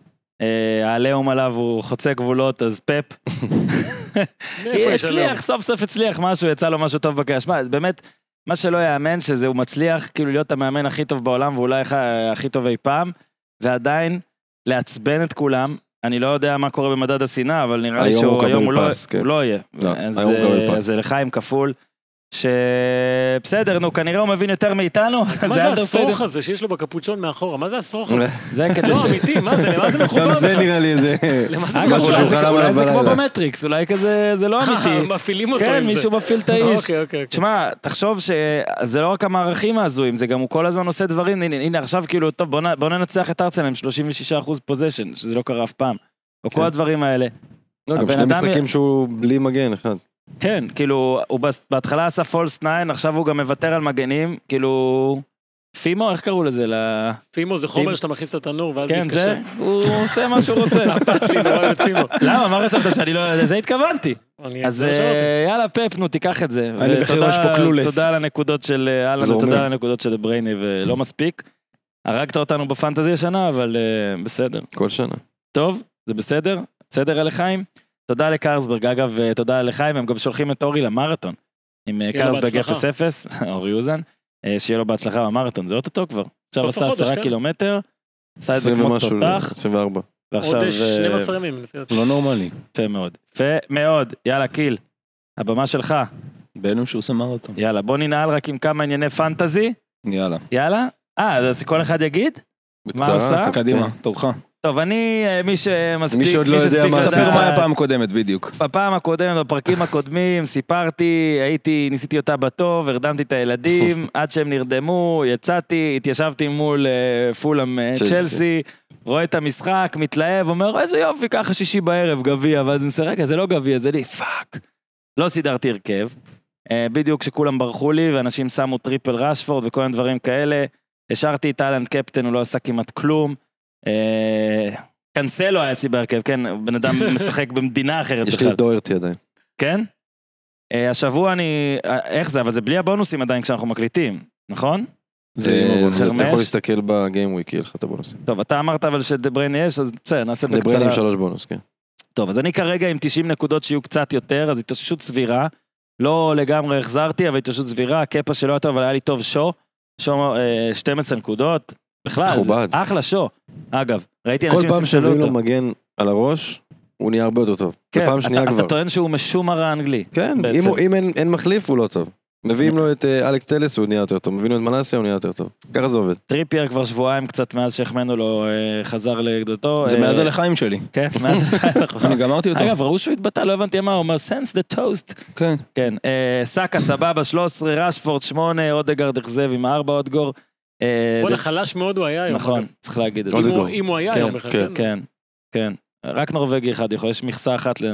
העליהום עליו הוא חוצה גבולות, אז פפ. הצליח, סוף סוף הצליח משהו, יצא לו משהו טוב בקריאה. שמע, באמת, מה שלא יאמן, שזה הוא מצליח כאילו להיות המאמן הכי טוב בעולם, ואולי הכי טוב אי פעם, ועדיין לעצבן את כולם. אני לא יודע מה קורה במדד השנאה, אבל נראה לי שהוא היום הוא לא, יהיה. אז זה לחיים כפול. שבסדר, נו, כנראה הוא מבין יותר מאיתנו. מה זה השרוך הזה שיש לו בקפוצ'ון מאחורה? מה זה השרוך הזה? זה כדי ש... לא, אמיתי, מה זה? למה זה מחובר גם זה נראה לי איזה... אולי זה כמו במטריקס, אולי כזה, זה לא אמיתי. מפעילים אותו עם זה. כן, מישהו מפעיל את האיש. אוקיי, אוקיי. תשמע, תחשוב שזה לא רק המערכים ההזויים, זה גם הוא כל הזמן עושה דברים, הנה עכשיו כאילו, טוב, בוא ננצח את ארסנל עם 36% possession, שזה לא קרה אף פעם. או כל כן. הדברים האלה. לא, גם שני משחקים שהוא בלי מגן אחד. כן, כאילו, הוא בהתחלה עשה false 9, עכשיו הוא גם מוותר על מגנים, כאילו... פימו, איך קראו לזה? פימו זה חומר שאתה מכניס לתנור ואז מתקשר. כן, זה, הוא עושה מה שהוא רוצה. פימו. למה? מה חשבת שאני לא... לזה התכוונתי. אז אה, יאללה, פפ, נו, תיקח את זה. אני בכלל יש פה קלולס. תודה על הנקודות של אה, אהלן, ותודה על הנקודות של ברייני, ולא מספיק. הרגת אותנו בפנטזי השנה, אבל אה, בסדר. כל שנה. טוב, זה בסדר? בסדר אלה חיים? תודה לקרסברג, אגב, אה, תודה לחיים, הם גם שולחים את אורי למרתון. עם אה, קרסברג 0-0, אורי אוזן, אה, שיהיה לו בהצלחה במרתון, זה אוטוטו כבר. עכשיו עשה 10 כן. קילומטר, עשה את זה כמו תותח. 24. ועכשיו... עוד 12 ימים. לא נורמלי. יפה מאוד. יפה מאוד. יאללה, קיל. הבמה שלך. בהלם שהוא עושה מרתון. יאללה, בוא ננעל רק עם כמה ענייני פנטזי. יאללה. יאללה? אה, אז כל אחד יגיד? מה עושה? קדימה, תורך. טוב, אני, אה, מי שמספיק, מי שעוד לא יודע מה תספר מה היה פעם הקודמת, בדיוק. בפעם הקודמת, בפרקים הקודמים, סיפרתי, הייתי, ניסיתי אותה בטוב, הרדמתי את הילדים, עד שהם נרדמו, יצאתי, התיישבתי מול אה, פולאם אה, צ'לסי, רואה את המשחק, מתלהב, אומר, איזה יופי, ככה שישי בערב, גביע, ואז אני עושה, רגע, זה לא גביע, זה ליגה, fuck. לא סידרתי הרכב. בדיוק כשכולם ברחו לי, ואנשים שמו triple ראשפורד וכל מיני דברים כאלה. השארתי את אהלנד קפטן, הוא לא עשה כמעט כלום. אה, קנסלו היה אצלי בהרכב, כן, בן אדם משחק במדינה אחרת בכלל. יש לי דוירטי עדיין. כן? אה, השבוע אני, אה, איך זה, אבל זה בלי הבונוסים עדיין כשאנחנו מקליטים, נכון? זה, אתה יכול להסתכל בגיים וויק, יהיה לך את הבונוסים. טוב, אתה אמרת אבל שדבריין יש, אז בסדר, נעשה בקצרה. דבריין עם שלוש בונוס, כן. טוב, אז אני כרגע עם 90 נקודות שיהיו קצת יותר, אז התאוששות סבירה. לא לגמרי החזרתי, אבל התאוששות סבירה, הקפה שלא היה טוב, אבל היה לי טוב שואו. שואו 12 נקודות, בכלל, מכובד. אחלה שואו. אגב, ראיתי אנשים ששאלו אותו. כל פעם שהביאו לו מגן על הראש, הוא נהיה הרבה יותר טוב. כן, פעם שנייה אתה, כבר. אתה טוען שהוא משומר האנגלי. כן, אם, הוא, אם אין, אין מחליף הוא לא טוב. מביאים לו את אה, אלכס טלס הוא נהיה יותר טוב, מביאים לו את מלאסיה הוא נהיה יותר טוב. ככה זה עובד. טריפייר כבר שבועיים קצת מאז שהחמאנו לו אה, חזר לגדולתו. זה אה, מאז הלחיים שלי. כן, מאז הלחיים. אני גמרתי אותו. אגב, ראו שהוא התבטא, לא הבנתי מה, הוא אומר since the toast. כן. כן, סאקה סבבה, 13, רשפורד 8, אודגרד אכזב עם 4 עוד גור. בואנה, חלש מאוד הוא היה היום. נכון, צריך להגיד את זה. אם הוא היה היום בכלל. כן, כן, כן. רק נורבגי אחד יכול, יש מכסה אחת ל...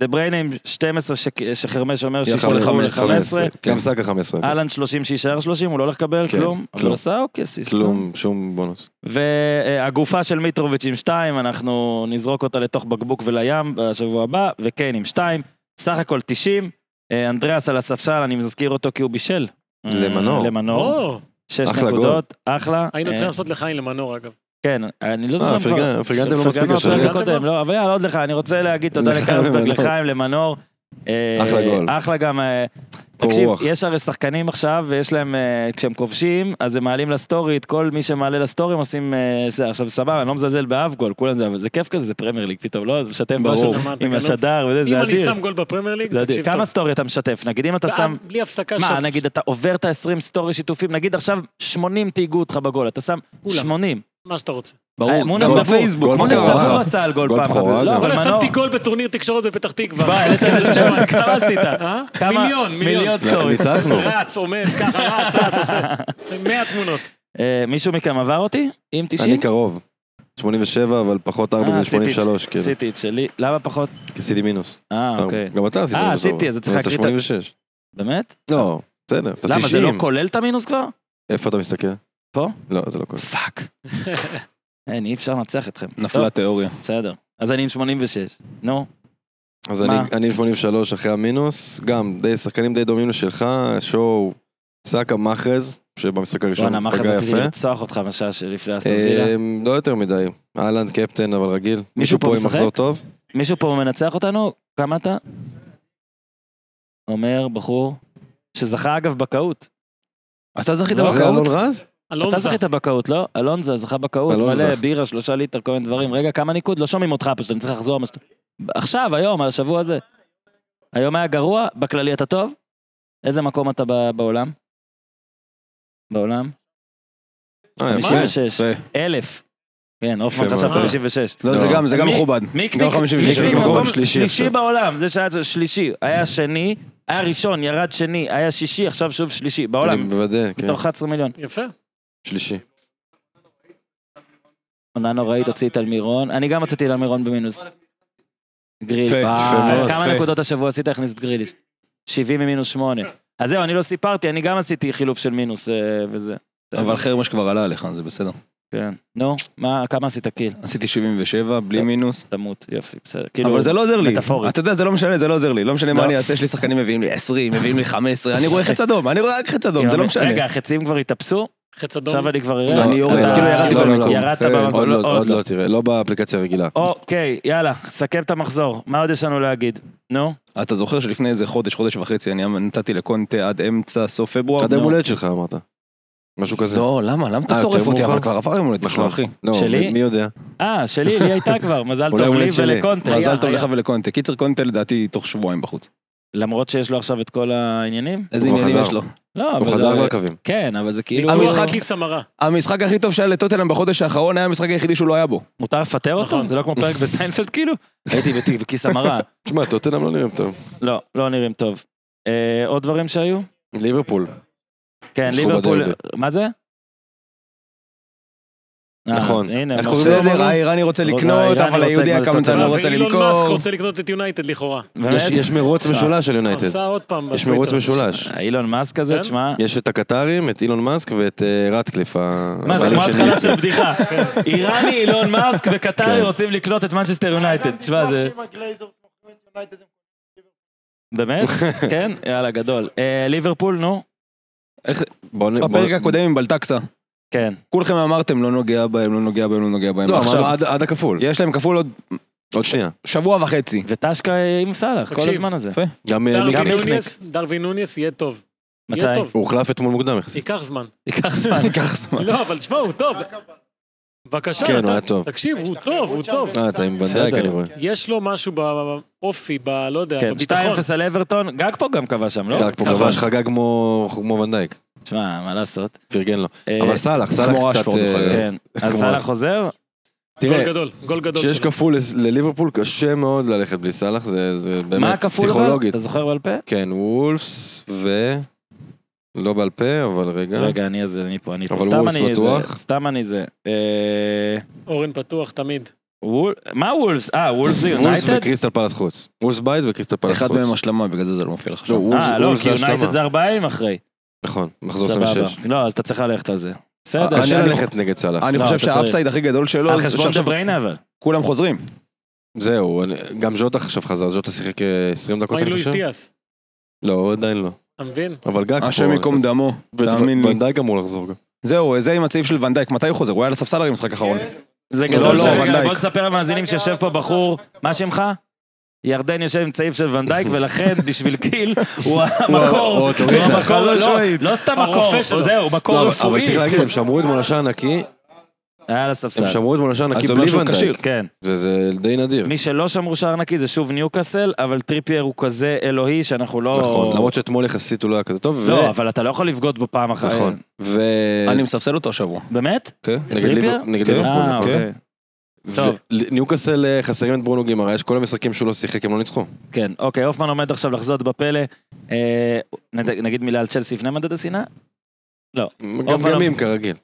דה בריינה עם 12 שחרמש אומר שיכול ל-15. גם סאקה 15. אהלן 30 שיישאר 30, הוא לא הולך לקבל כלום. אבל עשה אוקיי, סיס. כלום, שום בונוס. והגופה של מיטרוביץ' עם 2, אנחנו נזרוק אותה לתוך בקבוק ולים בשבוע הבא, וקיין עם 2. סך הכל 90. אנדריאס על הספסל, אני מזכיר אותו כי הוא בישל. למנור. למנור. שש נקודות, אחלה. היינו צריכים לעשות לחיים למנור אגב. כן, אני לא זוכר כבר. פרגנתם לא מספיק השנה. לא, אבל יאללה, עוד לך, אני רוצה להגיד תודה לקרלסברג, לחיים, למנור. אחלה גול. אחלה גם... תקשיב, יש הרי שחקנים עכשיו, ויש להם, כשהם כובשים, אז הם מעלים לסטורי, את כל מי שמעלה לסטורי, הם עושים, עכשיו סבבה, אני לא מזלזל באף גול, כולם זה, אבל זה כיף כזה, זה פרמייר ליג פתאום, לא? משתף משהו עם השדר וזה, זה אדיר. אם אני שם גול בפרמייר ליג, תקשיב טוב. כמה סטורי אתה משתף? נגיד אם אתה שם... בלי הפסקה שם. מה, נגיד אתה עובר את ה-20 סטורי שיתופים, נגיד עכשיו 80 תייגו אותך בגול, אתה שם 80. מה שאתה רוצה. ברור, מואנס בפייסבוק, מואנס דבור עשה על גול פעם אחת. לא, אבל שמתי גול בטורניר תקשורת בפתח תקווה. כמה עשית? מיליון, מיליון stories. רץ, עומד, ככה רץ, רץ, עושה 100 תמונות. מישהו מכם עבר אותי? עם 90? אני קרוב. 87, אבל פחות 4 זה 83, כאילו. עשיתי את שלי, למה פחות? כי עשיתי מינוס. אה, אוקיי. גם אתה עשית. אה, עשיתי, אז צריך להקריא את... 86. באמת? לא, בסדר, אתה 90. למה, זה לא כולל את המינוס כבר? איפה אתה מסתכל? פה? לא, זה לא כולל. fuck. אין, אי אפשר לנצח אתכם. נפלה תיאוריה. בסדר. אז אני עם 86. נו. אז אני, אני עם 83 אחרי המינוס, גם די, שחקנים די דומים לשלך, שואו, סאקה מחרז, שבמשחק הראשון פגע יפה. וואנה, מחרז רציתי לרצוח אותך בשעה שלפני אסטרווילה. לא יותר מדי, אהלנד קפטן, אבל רגיל. מישהו פה עם מחזור טוב? מישהו פה מנצח אותנו? כמה אתה? אומר בחור, שזכה אגב בקהות. אתה זכית בקהות? זה אלון רז? אתה זכית בקהות, לא? אלונזה זכה בקהות, מלא, בירה, שלושה ליטר, כל מיני דברים. רגע, כמה ניקוד? לא שומעים אותך פשוט, אני צריך לחזור. עכשיו, היום, על השבוע הזה. היום היה גרוע, בכללי אתה טוב? איזה מקום אתה בעולם? בעולם? 56. אלף. כן, אופן חשב 56. לא, זה גם, זה גם מכובד. מיק ניק, מקום שלישי בעולם, זה שהיה שלישי, היה שני, היה ראשון, ירד שני, היה שישי, עכשיו שוב שלישי, בעולם. אני מוודא, כן. מתוך 11 מיליון. יפה. שלישי. עונה נוראית, הוציא את אלמירון, אני גם הוצאתי את אלמירון במינוס. גריל, כמה נקודות השבוע עשית להכניס את גריליש? 70 ממינוס 8. אז זהו, אני לא סיפרתי, אני גם עשיתי חילוף של מינוס וזה. אבל חרמש כבר עלה עליך, זה בסדר. כן. נו, מה, כמה עשית קיל? עשיתי 77, בלי מינוס. תמות, יופי, בסדר. כאילו, אבל זה לא עוזר לי. אתה יודע, זה לא משנה, זה לא עוזר לי. לא משנה מה אני אעשה, יש לי שחקנים מביאים לי 20, מביאים לי 15, אני רואה חץ אדום, אני רואה רק חץ אדום, זה לא משנה. רגע, החצים כבר התאפסו? חץ אדום. עכשיו אני כבר אראה. לא, אני יורד, כאילו ירדתי במקום. ירדת במקום. עוד לא, תראה, לא באפליקציה הרגילה. אוקיי, יאללה, סכם את המחזור. מה עוד יש לנו להגיד? נו? אתה זוכר שלפני איזה חודש, חודש וחצי, אני נתתי לקונטה עד אמצע, סוף פברואר? עד היום הולדת שלך אמרת. משהו כזה. לא, למה? למה אתה שורף אותי? אבל כבר עבר יום הולדת שלך, אחי. לא, שלי? מי יודע? אה, שלי, לי הייתה כבר, מזל טוב לי ולקונטה. מזל טוב לך ולקונטה. קיצר, קונטה לדעתי תוך שבועיים בחוץ. למרות שיש לו עכשיו את כל העניינים? איזה עניינים. יש לו? לא, אבל... הוא חזר זה- לקווים. כן, אבל זה כאילו... המשחק- כיס המרה. המשחק הכי טוב שהיה לטוטנאם בחודש האחרון היה המשחק היחידי שהוא לא היה בו. מותר לפטר אותו? נכון. זה לא כמו פרק בסיינפלד כאילו? הייתי בתיק בכיס המרה. תשמע, טוטנאם לא נראים טוב. לא, לא נראים טוב. אה, עוד דברים שהיו? ליברפול. כן, ליברפול... מה זה? אה, נכון. הנה, איך קוראים לו? בסדר, האיראני רוצה לא, לקנות, האיראני אבל היהודי לקנות הקמצן. לא רוצה ואילון מאסק למכור. רוצה לקנות את יונייטד לכאורה. יש- יש מרוץ משולש של יונייטד. עשה עוד פעם יש. מרוץ משולש. אילון מאסק הזה, כן? תשמע... יש את הקטרים, את אילון מאסק ואת אה, רטקליף. מה זה, כמו התחלה. של בדיחה. איראני, אילון מאסק וקטרי כן. רוצים לקנות את מנצ'סטר יונייטד. תשמע, זה... באמת? כן? יאללה, גדול. אה, ליברפול, נו. בוא נ- בפרק הקודם עם בלטקסה. כן. כולכם אמרתם לא נוגע בהם, לא נוגע בהם, לא נוגע בהם. לא, עכשיו, אמרנו עד- עד הכפול. יש להם כפול עוד עוד שנייה. שבוע וחצי. וטשקה עם סאלח, כל תקשיב. הזמן הזה. יפה. גם אה, דרווין מיקניק. נוניס, דרווין נוניס יהיה טוב. מתי? יהיה טוב. הוא הוחלף אתמול מוקדם יחסית. ייקח זמן. ייקח זמן. ייקח זמן. לא, אבל תשמע, הוא טוב. בבקשה, כן, הוא היה טוב. תקשיב, הוא טוב, הוא טוב. אה, אתה עם ונדייק בסדר. אני רואה. יש לו משהו באופי, ב... לא יודע, כן, בביטחון. 2-0 על אברטון, גג פה גם כבש שם, לא? רק פה. כבש חגג כמו כמו ונדייק. תשמע, מה לעשות? פרגן לו. אה, אבל סאלח, סאלח קצת... אה. כן. אז סאלח. חוזר? גול תראה, גדול, גול גדול כשיש. כפול לליברפול קשה מאוד ללכת בלי סאלח, זה זה מה באמת הכפול אבל? פסיכולוגית. אתה זוכר בעל פה? כן, וולפס ו... לא בעל פה, אבל רגע. רגע, אני אז אני פה, אני פה. אבל סתם וולפס אני בטוח. זה, סתם אני זה. אה, אורן פתוח תמיד. מה וולפס? אה, וולפס זה וולפס יונייטד? וקריסטל פלס חוץ. וולפס בית וקריסטל פלס חוץ. אחד מהם השלמה, בגלל זה זה לא מופיע לך לא, שם. וולפס- אה, לא, וולפס כי. יונייטד זה ארבעה ימים אחרי. נכון, מחזור סבבה. 26. לא, אז אתה צריך ללכת על זה. בסדר. אני- קשה ללכת נגד סאלח. אני לא, חושב. שה upside הכי גדול שלו על חשבון שעכשיו דה בריינה אבל. כולם חוזרים. זהו, גם ז'וטה עכשיו חזר, ז'וטה שיחק אה, 20 דקות, מה עם אני לואיס חושב. דיאס? לא, הוא עדיין לא. אתה מבין? אבל גאקפו. השם ייקום דמו. תאמין לי. ונדייק אמור לחזור גם. זהו, זה עם הצעיף של ונדייק, מתי הוא חוזר? הוא היה על הספסל הרי במשחק האחרון. זה לא, גדול לא, ונדייק. בוא נספר למאזינים שיושב פה בחור, מה שמך? ירדן יושב עם צעיף של ונדייק, ולכן בשביל קיל הוא המקור, הוא המקור, לא. לא סתם מקור. זהו, מקור לא, רפואי. אבל צריך להגיד, הם שמרו אתמול לשער נקי, היה על הם הספסל. שמרו אתמול לשער אז נקי בלי כשיר. ונדייק. כן. זה- זה די נדיר. מי שלא שמרו שער נקי זה שוב ניוקאסל, אבל טריפייר הוא כזה אלוהי שאנחנו לא... נכון, למרות שאתמול יחסית הוא לא היה כזה טוב. ו- לא, אבל אתה לא יכול לבגוד בו פעם אחת. נכון. ו... אני מספסל אותו השבוע. באמת? כן. נגד טריפייר? ליבר- נגד כן. ליברפול, אה, נכון. אוקיי. טוב. ניוקאסל אה, חסרים את ברונו גימרש, כל המשחקים שהוא לא שיחק הם לא ניצחו. כן, אוקיי, הופמן עומד עכשיו לחזות בפלא. אה, נגיד מילה על צ'לסי לפני מדד השנאה? גמגמים כרגיל.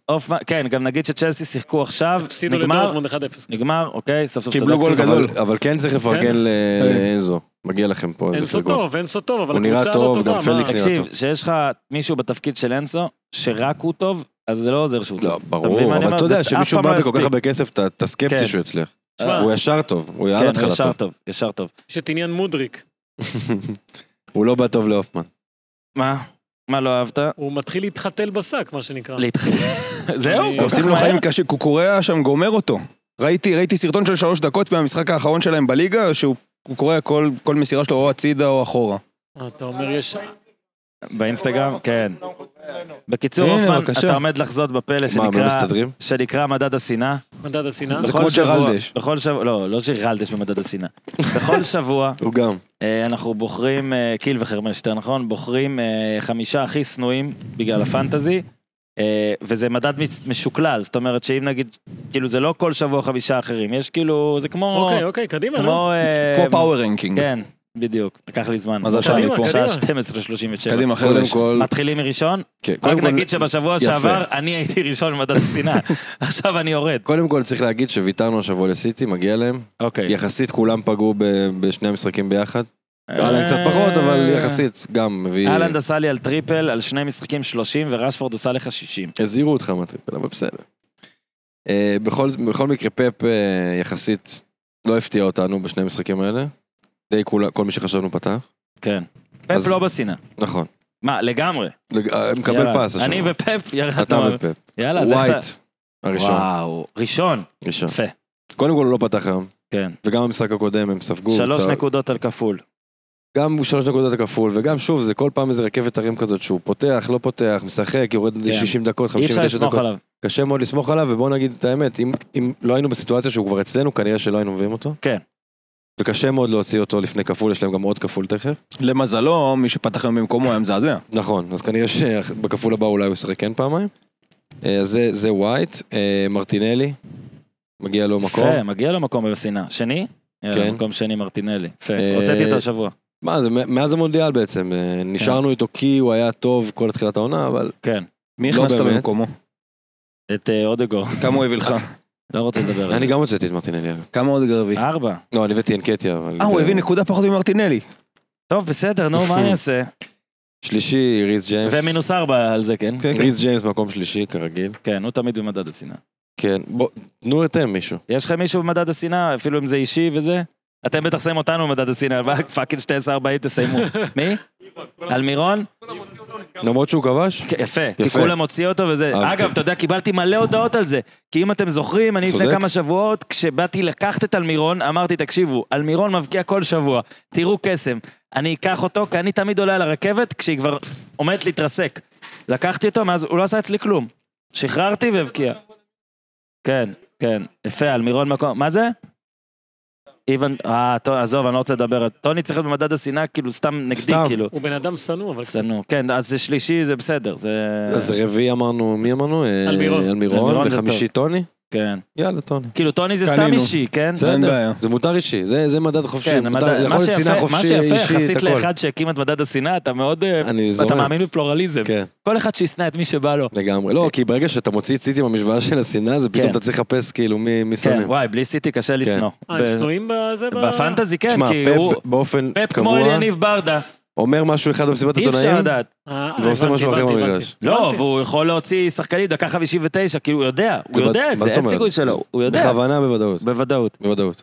כן, גם נגיד שצ'לסי שיחקו עכשיו, נגמר, לדורטמונד 1-0. נגמר, אוקיי, סוף סוף קיבלו גול צדקתי. גדול. אבל- כן צריך לפרגן ל- לאנזו. מגיע לכם פה איזה אינסו פרגון. טוב, אינסו טוב, אבל הוא נראה הקבוצה לא טוב, טובה. גם מה? פליקס נראה תקשיב, טוב. שיש לך מישהו בתפקיד של אנסו, שרק הוא טוב, אז זה לא עוזר שהוא לא, טוב. אתה ברור, אבל? אתה יודע שמישהו בא לא בכל כך. הרבה כסף, אתה- סקפטי כן. שהוא יצליח. הוא ישר טוב, הוא על כן, התחלה ישר טוב. טוב, ישר טוב. יש את עניין מודריק. הוא לא בא טוב להופמן. מה? מה לא אהבת? הוא מתחיל להתחתל בשק, מה שנקרא. להתחתן. זהו? עושים לו? חיים קשים, קוקוריאה שם גומר אותו. ראיתי, ראיתי סרטון של שלוש דקות מהמשחק האחרון שלהם בליגה, שהוא קוקוריאה כל, כל מסירה שלו או הצידה או אחורה. אתה אומר, יש... באינסטגרם? כן. בקיצור, הנה, הופמן, בבקשה. אתה עומד לחזות בפלא לא שנקרא... שנקרא מדד השנאה. מדד השנאה. זה כמו שבוע- ג'רלדש. בכל שבוע, לא, לא ג'רלדש במדד השנאה. בכל שבוע הוא גם. אה, אנחנו בוחרים, אה, קיל וחרמש, יותר נכון, בוחרים אה, חמישה הכי שנואים בגלל ה fantasy, וזה מדד משוקלל, זאת אומרת שאם נגיד, כאילו זה לא כל שבוע חמישה אחרים, יש כאילו, זה כמו... אוקיי, אוקיי, קדימה, נו. כמו power ranking. כן, בדיוק, לקח לי זמן. מזל שאני קדימה, פה. שעה קדימה. 12:37. קדימה, קודם חרש. כל, מתחילים מראשון, כן, רק קודם כל- נגיד שבשבוע. שעבר אני הייתי ראשון במדד השנאה, עכשיו אני יורד. קודם כל צריך להגיד שוויתרנו השבוע לסיטי, מגיע להם. אוקיי. יחסית כולם פגעו בשני המשחקים ביחד. אהלנד קצת פחות, אבל יחסית גם מביא... אהלנד עשה לי על triple, על שני משחקים 30, ורשפורד עשה לך 60. הזהירו אותך מה triple, אבל בסדר. אה, בכל, מקרה, פפ אה, יחסית לא הפתיע אותנו בשני המשחקים האלה. די כולה, כל מי שחשבנו פתח. כן. פפ אז- לא בשנאה. נכון. מה, לגמרי. לג- אה, מקבל יאללה. פס השבוע. אני ופפ אתה ירדנו. ופפ. יאללה, אז איך אתה... הראשון. וואו, ראשון. ראשון. יפה. קודם כל הוא לא פתח היום, כן. וגם במשחק הקודם הם ספגו. שלוש קצת- נקודות על כפול. גם שלוש נקודות הכפול, וגם שוב, זה כל פעם איזה רכבת הרים כזאת שהוא פותח, לא פותח, משחק, יורד כן. 60 דקות, אי אפשר 59 לסמוך דקות. עליו. קשה מאוד לסמוך עליו, ובוא נגיד את האמת, אם, אם לא היינו בסיטואציה שהוא כבר אצלנו, כנראה שלא היינו מביאים אותו. כן. וקשה מאוד להוציא אותו לפני כפול, יש להם גם עוד כפול תכף. למזלו, מי שפתח היום במקומו היה מזעזע. נכון, אז כנראה שבכפול הבא אולי הוא ישחק כן פעמיים. אה, זה, זה ווייט, אה, מרטינלי, מגיע לו מקום. יפה, מגיע לו מקום בשנאה. שני? כן. מקום שני מרטינלי. יפה, אה, הוצאתי אותו השבוע. מה, זה מאז המונדיאל בעצם. אה, נשארנו איתו כי הוא היה טוב כל תחילת העונה, אבל כן. מי לא הכנסת. במקומו? את אה, אודגור. כמה הוא הביא לך? לא רוצה לדבר על אני זה. גם הוצאתי את מרטינלי. כמה עוד גרבי? ארבע. לא, אני הבאתי אנקטיה, אבל... אה, הוא הביא נקודה פחות ממרטינלי. טוב, בסדר, נו, מה אני אעשה? שלישי, ריס ג'יימס. ומינוס ארבע על זה, כן? כן, כן. ריס ג'יימס מקום שלישי, כרגיל. כן, הוא תמיד במדד השנאה. כן, בוא, תנו אתם מישהו. יש לכם מישהו במדד השנאה, אפילו אם זה אישי וזה? אתם בטח שמים אותנו במדד השנאה, אבל fucking 12-40 תסיימו. מי? אלמירון? למרות שהוא כבש? כן, יפה, כי. כולם הוציא אותו וזה. אגב, אתה יודע, קיבלתי מלא הודעות על זה. כי אם אתם זוכרים, אני לפני. כמה שבועות, כשבאתי לקחת את אלמירון, אמרתי, תקשיבו, אלמירון מבקיע כל שבוע, תראו קסם. אני אקח אותו, כי אני תמיד עולה על הרכבת כשהיא כבר עומדת להתרסק. לקחתי אותו, מאז הוא לא עשה אצלי כלום. שחררתי והבקיע. כן, כן, יפה, אלמירון מקום, מה זה? איוון, אה, טוב, עזוב, אני לא רוצה לדבר. טוני צריך להיות במדד השנאה, כאילו, סתם נגדי, סתם. כאילו. הוא בן אדם שנוא, אבל... שנוא. כן, אז זה שלישי, זה בסדר, זה... אז רביעי אמרנו, מי אמרנו? אה, אלמירון. אלמירון, אלמירון זה וחמישי טוני? כן. יאללה, טוני. כאילו, טוני זה סתם קנינו. אישי, כן? אין בסדר, בעיה. זה מותר אישי, זה זה מדד חופשי. כן, מותר- זה מה יכול להיות שנאה שיפה, מה חופשי, שיפה, יחסית הכל. לאחד שהקים את מדד השנאה, אתה מאוד... אה, אני אתה זורם. מאמין בפלורליזם. כן, כל אחד שישנא את מי שבא לו. לגמרי. לא, כי ברגע שאתה מוציא את סיטי מהמשוואה של השנאה, זה פתאום כן. אתה צריך לחפש כאילו מי מי כן, שונא. וואי, בלי סיטי קשה לשנוא. אה, הם ב- שנואים בזה? ב- בפנטזי כן, תשמע, כי פפ הוא... באופן פפ כמו קבוע יניב ברדה, אומר משהו אחד במסיבת אי אפשר עיתונאים, לדעת. אה, ועושה הבנתי, משהו אחר במגרש. לא. והוא יכול להוציא שחקנית דקה 59, כאילו הוא יודע, הוא יודע את זה, אין? סיכוי שלא, הוא יודע. בכוונה בוודאות. בוודאות. בוודאות.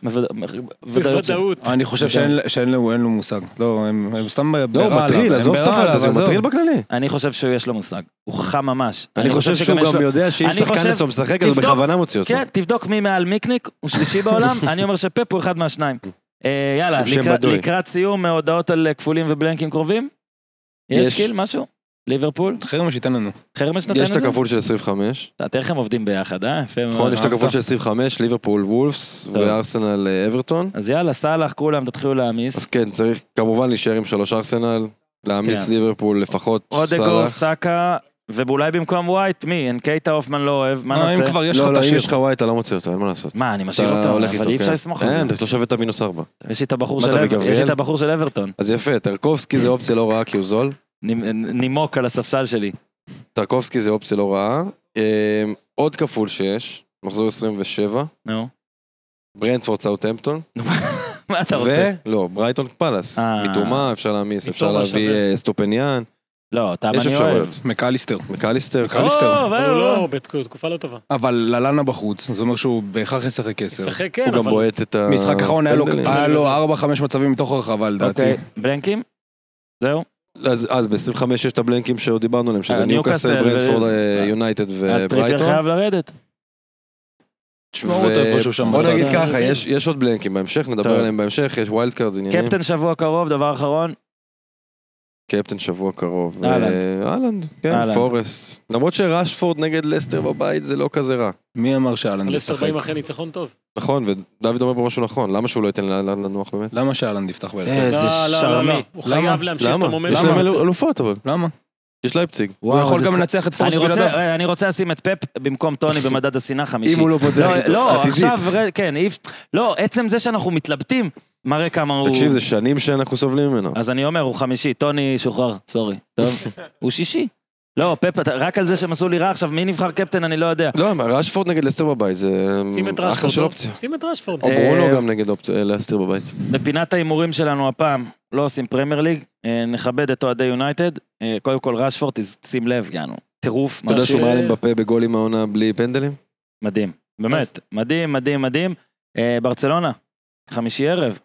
בוודאות. אני חושב שאין לו מושג. לא, הם הם סתם לא, הוא מטריל, עזוב את עליו, הפנטזי, הוא. מטריל בכללי. אני חושב שיש לו מושג. הוא חכם ממש. אני חושב שהוא גם יודע שאם אני שחקן חושב- אצלו משחק, אז הוא בכוונה מוציא אותו. כן, תבדוק מי מעל מיקניק, הוא שלישי בעולם, אני אומר שפפ הוא אחד מהשניים. אה, יאללה, לקראת-. לקראת סיום, אה, הודעות על אה, כפולים ובלנקים קרובים? יש יש. קיל, משהו? ליברפול? חרמש ייתן לנו. חרמש נתן יש את? הכפול של 25. אתה תראה איך הם עובדים ביחד, אה? יפה מאוד. נכון, יש את הכפול. של 25, ליברפול וולפס. וארסנל אברטון. אז יאללה, סאלח, כולם, תתחילו אז להעמיס. כן, צריך כמובן להישאר עם שלוש ארסנל, להעמיס כן. ליברפול לפחות אודגארד, סאלח. סאקה, ואולי במקום ווייט, מי? אנקטיה הופמן לא אוהב, מה אה, אם נעשה? כבר יש לך לא, את לא, אם. יש לך וואי, אתה לא מוציא אותו, אין מה לעשות. מה, אני משאיר אותו, אבל אי אפשר כן. לסמוך על אין, זה. אתה שווה את המינוס ארבע. יש לי את הבחור של אתה אבר- וגבריאל? יש לי את הבחור של אברטון. אז יפה, טרקובסקי זה אופציה לא רעה כי הוא זול. נימ- נימוק על הספסל שלי. טרקובסקי זה אופציה לא רעה. אה, עוד כפול שיש, מחזור 27, נו. ברנטפורד סאוטהמפטון. מה אתה רוצה? לא, ברייטון פלאס. אה. מתומה אפשר להעמיס, אפשר מתומה להביא. אה, אסטופיניאן, לא, אותם יש אני אוהב. אפשרויות. מקליסטר. מקליסטר. מקליסטר. או, אבל הוא זהו. לא, בתקופה לא טובה. אבל ללאנה בחוץ, זה אומר שהוא בהכרח ישחק עשר. ישחק כן, הוא גם אבל... בועט את ה... משחק אחרון היה לו- פנדלים. היה לו 4-5 מצבים מתוך הרחבה לדעתי. אוקיי, בלנקים? זהו? אז אז ב-25 יש את הבלנקים שעוד דיברנו עליהם, שזה אה, ניוקאסל, ברנטפורד, אה, יונייטד אז טריפר וברייטון. חייב לרדת. תשמעו אותו איפשהו שם. בוא נגיד. ככה, יש יש עוד בלנקים בהמשך, נדבר. עליהם בהמשך, יש wild card עניינים. קפטן שבוע קרוב, דבר אחרון. קפטן שבוע קרוב. אהלנד. אה, אהלנד, כן. פורסט. למרות שרשפורד נגד לסטר בבית זה לא כזה רע. מי אמר שאהלנד לסטר ישחק? באים אחרי ניצחון טוב. נכון, ודוד אומר פה משהו נכון, למה שהוא לא ייתן לאהלנד לנוח באמת? למה שאהלנד יפתח בהרכב? איזה לא, לא, לא, שרמי. לא. הוא למה? חייב להמשיך את למה? המומנט. יש להם אלופות אבל, למה? יש לייפציג. הוא יכול גם לנצח את פורסט אני רוצה, בלעדיו. אני רוצה לשים את פפ במקום טוני במדד השנאה חמישי. אם הוא לא פותח לא, לא. עכשיו, כן, לא, עצם זה שאנחנו מתלבטים, מראה כמה הוא... תקשיב, זה שנים שאנחנו סובלים ממנו. אז אני אומר, הוא חמישי, טוני שוחרר, sorry. טוב, הוא שישי. לא, פפ, רק על זה שהם עשו לי רע עכשיו, מי נבחר קפטן אני לא יודע. לא, מה, רשפורד נגד לסטר בבית, זה שים את אחלה. של לא? אופציה. שים את רשפורד. או אה, ברונו גם נגד אופציה- אה, לסטר בבית. בפינת ההימורים שלנו הפעם, לא עושים פרמייר ליג, אה, נכבד את אוהדי יונייטד. אה, קודם כל רשפורד, תש- שים לב, יענו. טירוף, אתה יודע שהוא עם בפה בגולים העונה בלי פנדלים? מדהים. באמת, מדהים, מדהים, מדהים. אה, ברצלונה, חמישי ערב,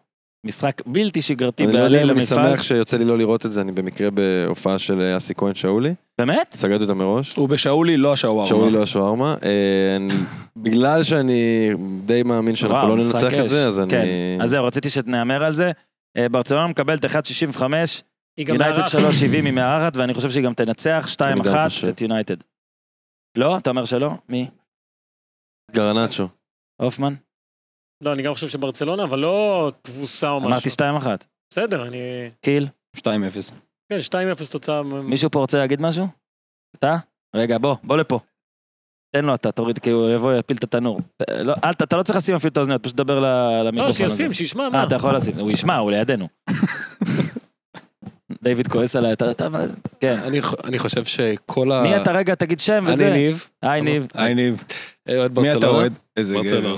משחק בלתי שגרתי אני לא יודע בעליל אם אני למפעל. שמח שיוצא לי לא לראות את זה, אני במקרה בהופעה של אסי כהן שאולי. באמת? סגרתי אותה מראש. הוא בשאולי, לא השווארמה. שאולי לא השווארמה. אה, בגלל שאני די מאמין שאנחנו לא ננצח את. זה, אז אני... כן, אז זהו, רציתי שנהמר על זה. אה, ברצלונה מקבלת 1.65, היא גם יונייטד מארחת. 3.70 היא מארחת, ואני חושב שהיא גם תנצח 2-1 אני גם חושב. את יונייטד. לא? אתה אומר שלא? מי? גרנצ'ו. הופמן? לא, אני גם חושב שברצלונה, אבל לא תבוסה או משהו. אמרתי 2-1. בסדר, אני... קיל? 2-0. כן, 2-0 תוצאה... מישהו פה רוצה להגיד משהו? אתה? רגע, בוא, בוא לפה. תן לו אתה, תוריד, כי הוא יבוא, יפיל את התנור. לא, אל, אתה לא צריך לשים אפילו את האוזניות, פשוט דבר למיקרופון לא, שישים, שישמע, מה? אה, אתה יכול לשים, הוא ישמע, הוא לידינו. דיוויד כועס עליי, אתה, אתה, כן. אני חושב שכל ה... מי אתה רגע, תגיד שם וזה. אני ניב. היי ניב. היי ניב. אוהד ברצלונה. מי אתה אוהד? איזה גבר.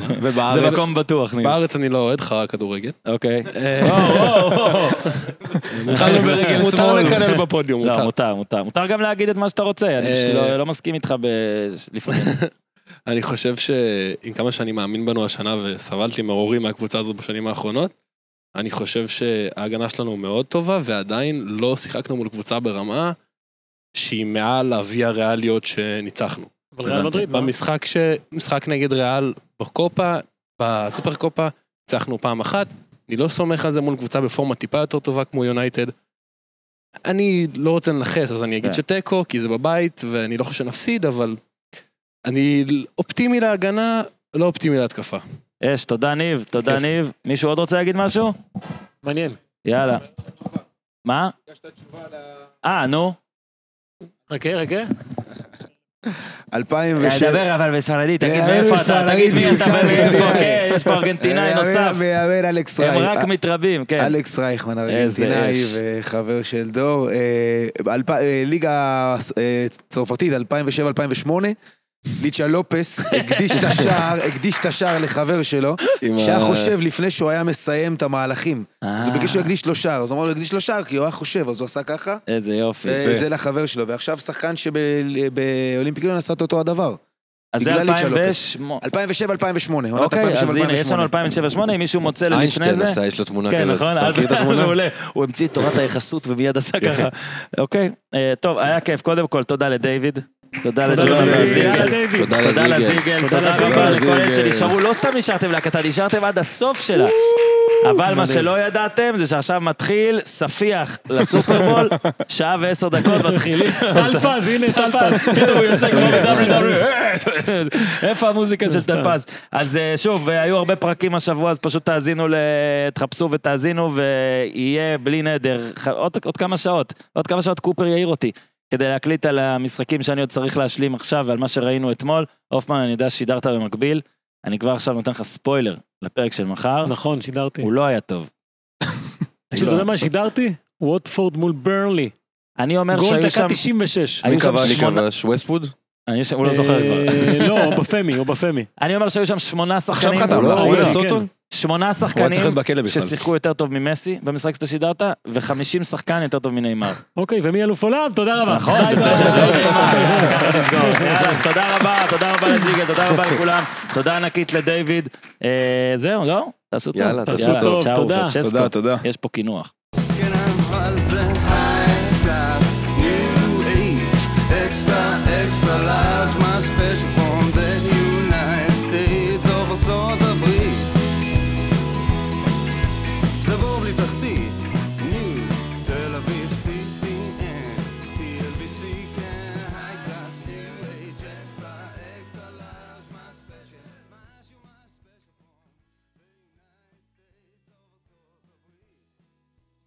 זה מקום בטוח. בארץ אני לא אוהד, חרא כדורגל. אוקיי. התחלנו ברגל שמאל. מותר לקלל בפודיום, מותר. לא, מותר, מותר. מותר גם להגיד את מה שאתה רוצה, אני פשוט לא, לא מסכים איתך לפעמים. אני חושב שעם כמה שאני מאמין בנו השנה וסבלתי מרורים מהקבוצה הזאת בשנים האחרונות, אני חושב שההגנה שלנו מאוד טובה, ועדיין לא שיחקנו מול קבוצה ברמה שהיא מעל הוויה ריאליות שניצחנו. אבל ריאל מדריד, במשחק ש... משחק נגד ריאל בקופה, בסופר קופה, ניצחנו פעם אחת. אני לא סומך על זה מול קבוצה בפורמה טיפה יותר טובה כמו יונייטד. אני לא רוצה לנכס, אז אני אגיד כן. שתיקו, כי זה בבית, ואני לא חושב שנפסיד, אבל אני אופטימי להגנה, לא אופטימי להתקפה. אש, תודה ניב, תודה ניב. מישהו עוד רוצה להגיד משהו? מעניין. יאללה. מה? אה, נו. חכה, חכה. 2007. דבר אבל בספרדית, תגיד מאיפה אתה, תגיד מי אתה ומאיפה, כן, יש פה ארגנטינאי נוסף. ויאמר אלכס רייך. הם רק מתרבים, כן. אלכס רייכמן, ארגנטינאי וחבר של דור. אה, אה, ליגה אה, צרפתית, 2007-2008. ליצ'ה לופס הקדיש את השער, הקדיש את השער לחבר שלו, שהיה חושב לפני שהוא היה מסיים את המהלכים. אז הוא ביקש שהוא יקדיש לו שער, אז הוא אמר לו, יקדיש לו שער, כי הוא היה חושב, אז הוא עשה ככה. איזה יופי. וזה לחבר שלו, ועכשיו שחקן שבאולימפיק ליון עשה את אותו הדבר. אז זה 2007, 2008. אוקיי, אז הנה, יש לנו 2007-2008, אם מישהו מוצא לפני זה. איינשטיין עשה, יש לו תמונה כזאת. כן, נכון, מעולה. הוא המציא את תורת היחסות ומיד עשה ככה. אוקיי, טוב, היה כיף. קודם כל, תודה לדיוויד. תודה לזיגל, תודה לזיגל, תודה רבה לכל אלה שנשארו, לא סתם נשארתם להקטה, נשארתם עד הסוף שלה. אבל מה שלא ידעתם זה שעכשיו מתחיל ספיח לסופרבול, שעה ועשר דקות מתחילים. טלפז, הנה טלפז. פתאום הוא יוצא כמו איפה המוזיקה של טלפז? אז אה, שוב, אה, היו הרבה פרקים השבוע, אז פשוט תאזינו, תחפשו ותאזינו, ויהיה בלי נדר, עוד כמה שעות, עוד כמה שעות קופר יעיר אותי. כדי להקליט על המשחקים שאני עוד צריך להשלים עכשיו ועל מה שראינו אתמול. הופמן, אני יודע ששידרת במקביל, אני כבר עכשיו נותן לך ספוילר לפרק של מחר. נכון, שידרתי. הוא לא היה טוב. תקשיב, אתה יודע מה שידרתי? ווטפורד מול ברנלי. אני אומר שהיו שם... גול דקה 96. מי כבש? ווסטווד? הוא לא זוכר כבר. אה, לא, הוא בפמי, הוא בפמי. אני אומר שהיו שם שמונה שחקנים. עכשיו חתם, לא? לא סוטון? שמונה שחקנים ששיחקו יותר טוב ממסי במשחק שאתה שידרת, וחמישים שחקן יותר טוב מנאמר. אוקיי, ומי אלוף עולם? תודה רבה. נכון, בסדר. תודה רבה, תודה רבה לזיגל, תודה רבה לכולם. תודה ענקית לדיוויד. אה, זהו, לא? תעשו טוב. יאללה, תעשו טוב. תודה. תודה, תודה. יש פה קינוח. כן,